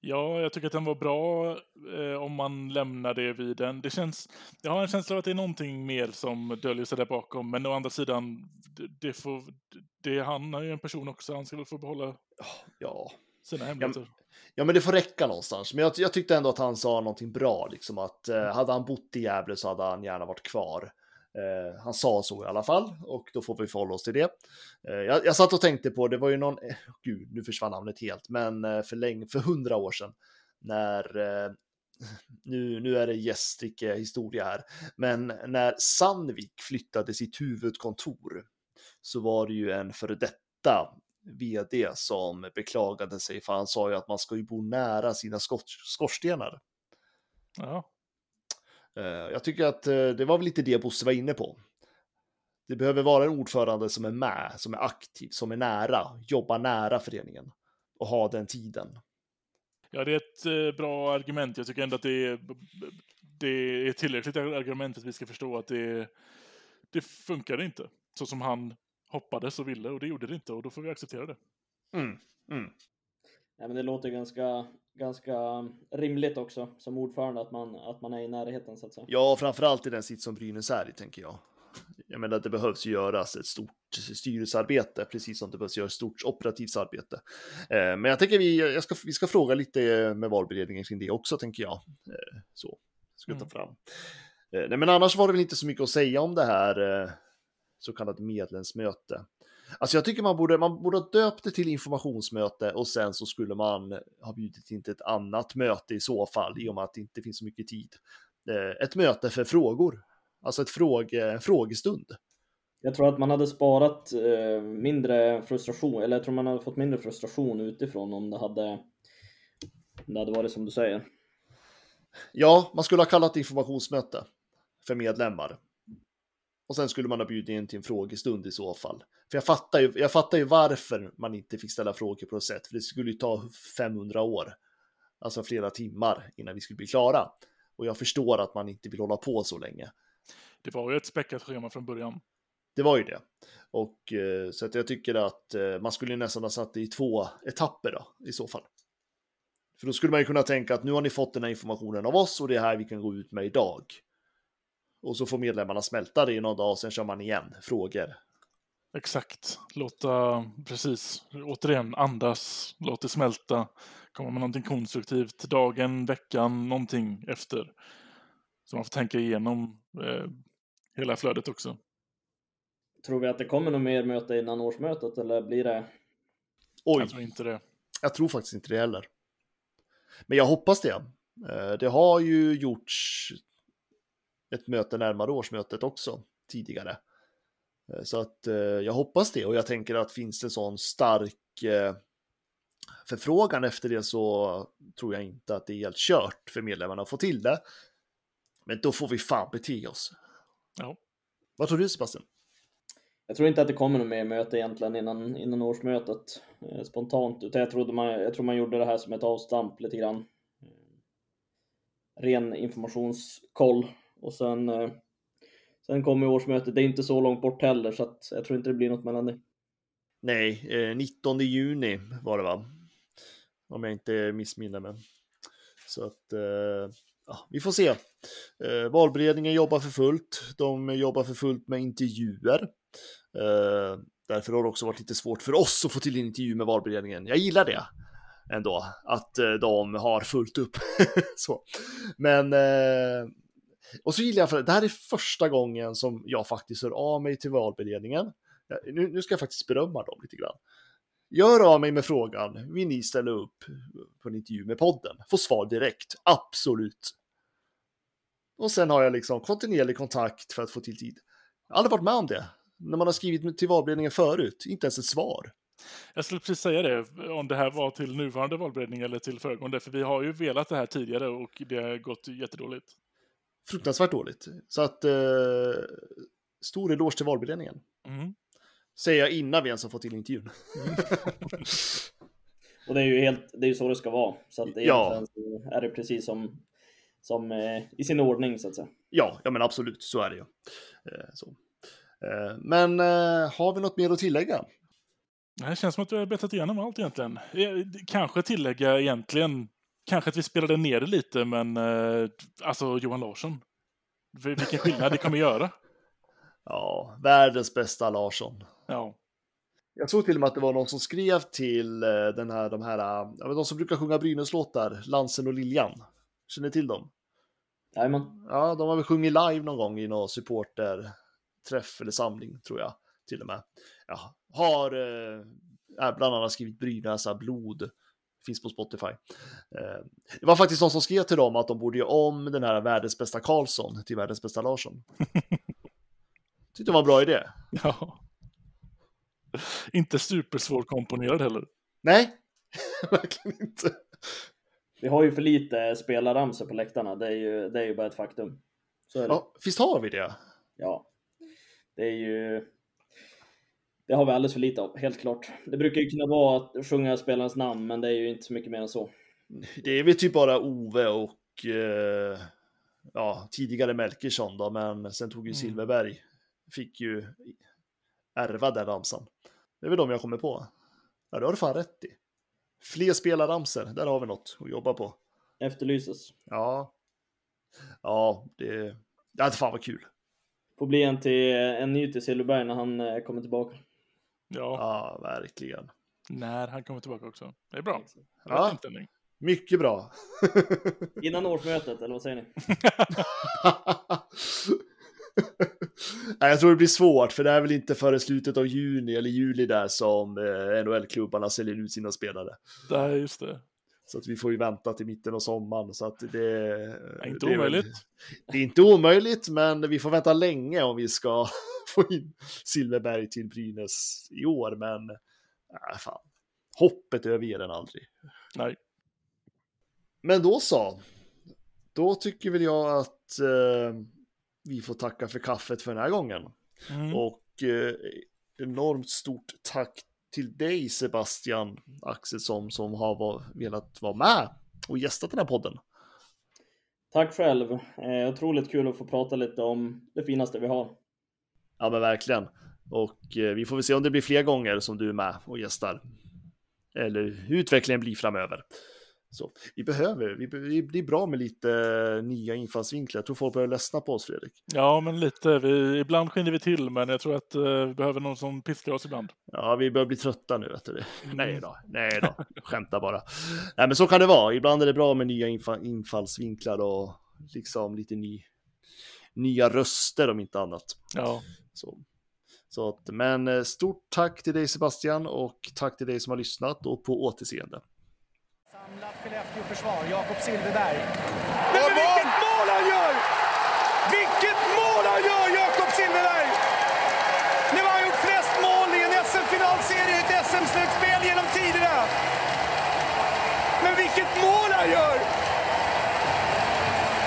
Speaker 8: Ja, jag tycker att den var bra eh, om man lämnar det vid den. Det känns, jag har en känsla av att det är någonting mer som döljer sig där bakom, men å andra sidan, det, det får, det, han är ju en person också, han ska väl få behålla
Speaker 6: Ja,
Speaker 8: sina hemligheter.
Speaker 6: Ja, men det får räcka någonstans. Men jag, jag tyckte ändå att han sa någonting bra, liksom att eh, hade han bott i Gävle så hade han gärna varit kvar. Eh, han sa så i alla fall och då får vi förhålla oss till det. Eh, jag, jag satt och tänkte på, det var ju någon, eh, gud, nu försvann namnet helt, men eh, för länge, för hundra år sedan när eh, nu, nu är det gästrike historia här, men när Sandvik flyttade sitt huvudkontor så var det ju en före detta vd som beklagade sig för han sa ju att man ska ju bo nära sina skor- skorstenar.
Speaker 8: Ja,
Speaker 6: Eh, Jag tycker att eh, det var väl lite det Bosse var inne på. Det behöver vara en ordförande som är med, som är aktiv, som är nära, jobbar nära föreningen och ha den tiden.
Speaker 8: ja det är ett eh, bra argument. Jag tycker ändå att det är, det är tillräckligt argument att vi ska förstå att det, det funkade inte så som han hoppades och ville och det gjorde det inte och då får vi acceptera det.
Speaker 6: Mm, mm.
Speaker 7: Ja, men det låter ganska, ganska rimligt också som ordförande att man, att man är i närheten så att säga.
Speaker 6: Ja, framförallt i den sits som Brynäs är i, tänker jag. Jag menar, det behövs göras ett stort styrelsearbete, precis som det behövs göras ett stort operativt arbete. Eh, Men jag tänker vi, jag ska, vi ska fråga lite med valberedningen kring det också, tänker jag. Eh, Så, ska jag ta
Speaker 8: Mm.
Speaker 6: fram. Eh, Nej, men annars var det väl inte så mycket att säga om det här så kallat medlemsmöte. Alltså jag tycker man borde, man borde ha döpt det till informationsmöte och sen så skulle man ha bjudit in till ett annat möte i så fall, i och med att det inte finns så mycket tid. Eh, Ett möte för frågor, alltså ett fråge, frågestund.
Speaker 7: Jag tror att man hade sparat eh, mindre frustration, eller jag tror man hade fått mindre frustration utifrån om det hade, om det hade varit som du säger.
Speaker 6: Ja, man skulle ha kallat informationsmöte för medlemmar. Och sen skulle man ha bjudit in till en frågestund i så fall. För jag fattar ju, jag fattar ju varför man inte fick ställa frågor på något sätt, för det skulle ju ta 500 år, alltså flera timmar innan vi skulle bli klara. Och jag förstår att man inte vill hålla på så länge.
Speaker 8: Det var ju ett späckat schema från början.
Speaker 6: Det var ju det. Och eh, så att jag tycker att eh, man skulle nästan ha satt det i två etapper då, i så fall. För då skulle man ju kunna tänka att nu har ni fått den här informationen av oss och det är här vi kan gå ut med idag. Och så får medlemmarna smälta det i någon dag och sen kör man igen frågor.
Speaker 8: Exakt. Låta, precis, återigen andas, låt det smälta, komma med någonting konstruktivt dagen, veckan, någonting efter. Så man får tänka igenom eh, hela flödet också.
Speaker 7: Tror vi att det kommer något mer möte innan årsmötet eller blir det?
Speaker 6: Oj,
Speaker 8: Jag tror inte det.
Speaker 6: jag tror faktiskt inte det heller. Men jag hoppas det. Eh, Det har ju gjorts ett möte närmare årsmötet också tidigare. Eh, Så att eh, jag hoppas det och jag tänker att finns det en sån stark eh, förfrågan efter det så tror jag inte att det är helt kört för medlemmarna att få till det. Men då får vi fan bete oss.
Speaker 8: Ja.
Speaker 6: Vad tror du Sebastian?
Speaker 7: Jag tror inte att det kommer något mer möte egentligen innan, innan årsmötet eh, spontant, utan jag, trodde man, jag tror man gjorde det här som ett avstamp lite grann. Ren informationskoll och sen, eh, sen kommer årsmötet. Det är inte så långt bort heller, så att jag tror inte det blir något mellan det.
Speaker 6: Nej, eh, 19 juni var det va? Om jag inte missminner mig. Så att eh, ja, vi får se. Eh, valberedningen jobbar för fullt. De jobbar för fullt med intervjuer. Eh, därför har det också varit lite svårt för oss att få till en intervju med valberedningen. Jag gillar det ändå, att eh, de har fullt upp. så. Men, och så gillar jag, för det här är första gången som jag faktiskt hör av mig till valberedningen. Nu, nu ska jag faktiskt berömma dem lite grann. Jag hör av mig med frågan, vill ni ställa upp på en intervju med podden? Få svar direkt, absolut. Och sen har jag liksom kontinuerlig kontakt för att få till tid. Jag har aldrig varit med om det. När man har skrivit till valberedningen förut, inte ens ett svar.
Speaker 8: Jag skulle precis säga det, om det här var till nuvarande valberedning eller till föregående, för vi har ju velat det här tidigare och det har gått jättedåligt.
Speaker 6: Fruktansvärt dåligt. Så att, eh, stor eloge till valberedningen.
Speaker 8: Mm.
Speaker 6: Säger jag innan vi ens har fått till intervjun.
Speaker 7: Och det är ju helt, det är ju så det ska vara. Så att
Speaker 6: Ja.
Speaker 7: egentligen så är det precis som, som eh, i sin ordning så att säga.
Speaker 6: Ja, ja men absolut, så är det ju. Eh, så. Eh, men eh, har vi något mer att tillägga?
Speaker 8: Det känns som att vi har betat igenom allt egentligen. Eh, Kanske tillägga egentligen, kanske att vi spelade ner det lite, men eh, alltså Johan Larsson. Vil- Vilken skillnad det kommer göra.
Speaker 6: Ja, världens bästa Larsson.
Speaker 8: Ja.
Speaker 6: Jag såg till och med att det var någon som skrev till eh, den här, de här, eh, ja, men de som brukar sjunga Brynäs-låtar, Lansen och Liljan. Känner ni till dem?
Speaker 7: Jajamän.
Speaker 6: Ja, de har väl sjungit live någon gång i någon supporterträff eller samling, tror jag, till och med. Ja, har eh, bland annat skrivit Brynäs blod, finns på Spotify. Eh, det var faktiskt någon som skrev till dem att de borde göra om den här världens bästa Karlsson till världens bästa Larsson. Tyckte det var en bra idé.
Speaker 8: ja. Inte supersvårkomponerad heller.
Speaker 6: Nej, verkligen inte.
Speaker 7: Vi har ju för lite spelarramsor på läktarna. Det är ju, det är ju bara ett faktum. Så är det.
Speaker 6: Ja, visst har vi det?
Speaker 7: Ja. Det är ju... Det har vi alldeles för lite av, helt klart. Det brukar ju kunna vara att sjunga spelarens namn, men det är ju inte så mycket mer än så.
Speaker 6: Det är väl typ bara Ove och eh, ja, tidigare Melkersson då, men sen tog ju
Speaker 8: Mm.
Speaker 6: Silverberg, fick ju ärva den ramsan. Det är väl de jag kommer på. Ja, det har du fan rätt i. Fler spelarramsor, där har vi något att jobba på.
Speaker 7: Efterlyses.
Speaker 6: Ja, ja, det, det hade fan varit kul.
Speaker 7: Får bli en, till, en ny till Silverberg när han eh, kommer tillbaka.
Speaker 8: Ja,
Speaker 6: Ja, verkligen.
Speaker 8: när han kommer tillbaka också. Det är bra.
Speaker 6: Ja.
Speaker 8: Inställning.
Speaker 6: Mycket bra.
Speaker 7: Innan årsmötet, eller vad säger ni?
Speaker 6: Nej, jag tror det blir svårt, för det är väl inte före slutet av juni eller juli där som eh, NHL-klubbarna säljer ut sina spelare.
Speaker 8: Nej, just det.
Speaker 6: Så att vi får ju vänta till mitten av sommaren. Så att det,
Speaker 8: är inte
Speaker 6: det är väl-
Speaker 8: omöjligt.
Speaker 6: det är inte omöjligt, men vi får vänta länge om vi ska få in Silverberg till Brynäs i år. Men äh, fan, hoppet överger den aldrig.
Speaker 8: Nej.
Speaker 6: Men då så. Då tycker väl jag att eh, vi får tacka för kaffet för den här gången.
Speaker 8: Mm.
Speaker 6: Och eh, enormt stort tack till dig Sebastian Axelsson som har var, velat vara med och gästat den här podden.
Speaker 7: Tack själv. Eh, otroligt kul att få prata lite om det finaste vi har.
Speaker 6: Ja men verkligen. Och eh, vi får väl se om det blir fler gånger som du är med och gästar. Eller hur utvecklingen blir framöver. Så vi behöver, vi, vi blir bra med lite eh, nya infallsvinklar. Jag tror folk börjar ledsna på oss Fredrik.
Speaker 8: Ja, men lite. Vi, ibland skiner vi till, men jag tror att eh, vi behöver någon som piskar oss ibland.
Speaker 6: Ja, vi börjar bli trötta nu. Vet du. Nej då, nej då, skämta bara. Nej, men så kan det vara. Ibland är det bra med nya infa- infallsvinklar och liksom lite ny, nya röster om inte annat.
Speaker 8: Ja,
Speaker 6: Så, så att, men eh, stort tack till dig Sebastian och tack till dig som har lyssnat och på återseende.
Speaker 9: Skellefteå-försvar, Jakob Silfverberg. Men vilket mål han gör! Vilket mål han gör, Jakob Silfverberg! Nu har han gjort flest mål i en SM-finalserie i ett SM-slutspel genom tiderna. Men vilket mål han gör!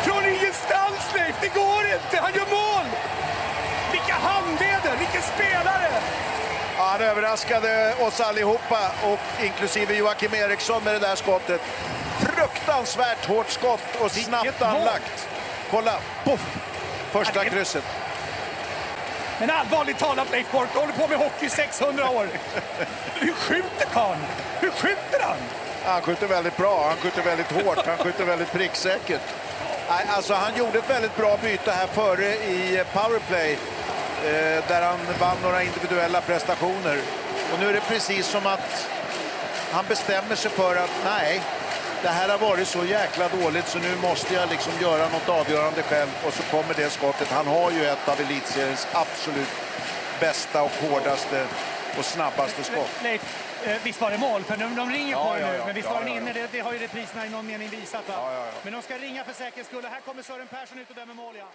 Speaker 9: Från ingenstans, Leif! Det går inte! Han gör mål! Vilka handleder! Vilken spelare!
Speaker 10: Ja, han överraskade oss allihopa, och inklusive Joakim Eriksson med det där skottet. Fruktansvärt hårt skott och snabbt anlagt. Kolla, poff! Första
Speaker 9: Ja, det-
Speaker 10: krysset.
Speaker 9: Men allvarligt talat, Leif Boork, du håller på med hockey i 600 år. Hur skjuter karln? Hur skjuter han?
Speaker 10: Han skjuter väldigt bra, han skjuter väldigt hårt, han skjuter väldigt pricksäkert. Alltså, han gjorde ett väldigt bra byte här före i powerplay. eh, där han vann några individuella prestationer. Och nu är det precis som att han bestämmer sig för att nej, det här har varit så jäkla dåligt så nu måste jag liksom göra något avgörande själv och så kommer det skottet. Han har ju ett av elitseriens absolut bästa och hårdaste och snabbaste skott.
Speaker 9: Leif, eh, visst var det mål? För de, de ringer
Speaker 10: Ja,
Speaker 9: på
Speaker 10: ja,
Speaker 9: nu,
Speaker 10: ja.
Speaker 9: men visst
Speaker 10: Ja,
Speaker 9: var den
Speaker 10: ja,
Speaker 9: inne?
Speaker 10: ja.
Speaker 9: Det, det har ju repriserna i någon mening visat. Men de ska ringa för säkerhets skull. Här kommer Sören Persson ut och dömer mål, ja.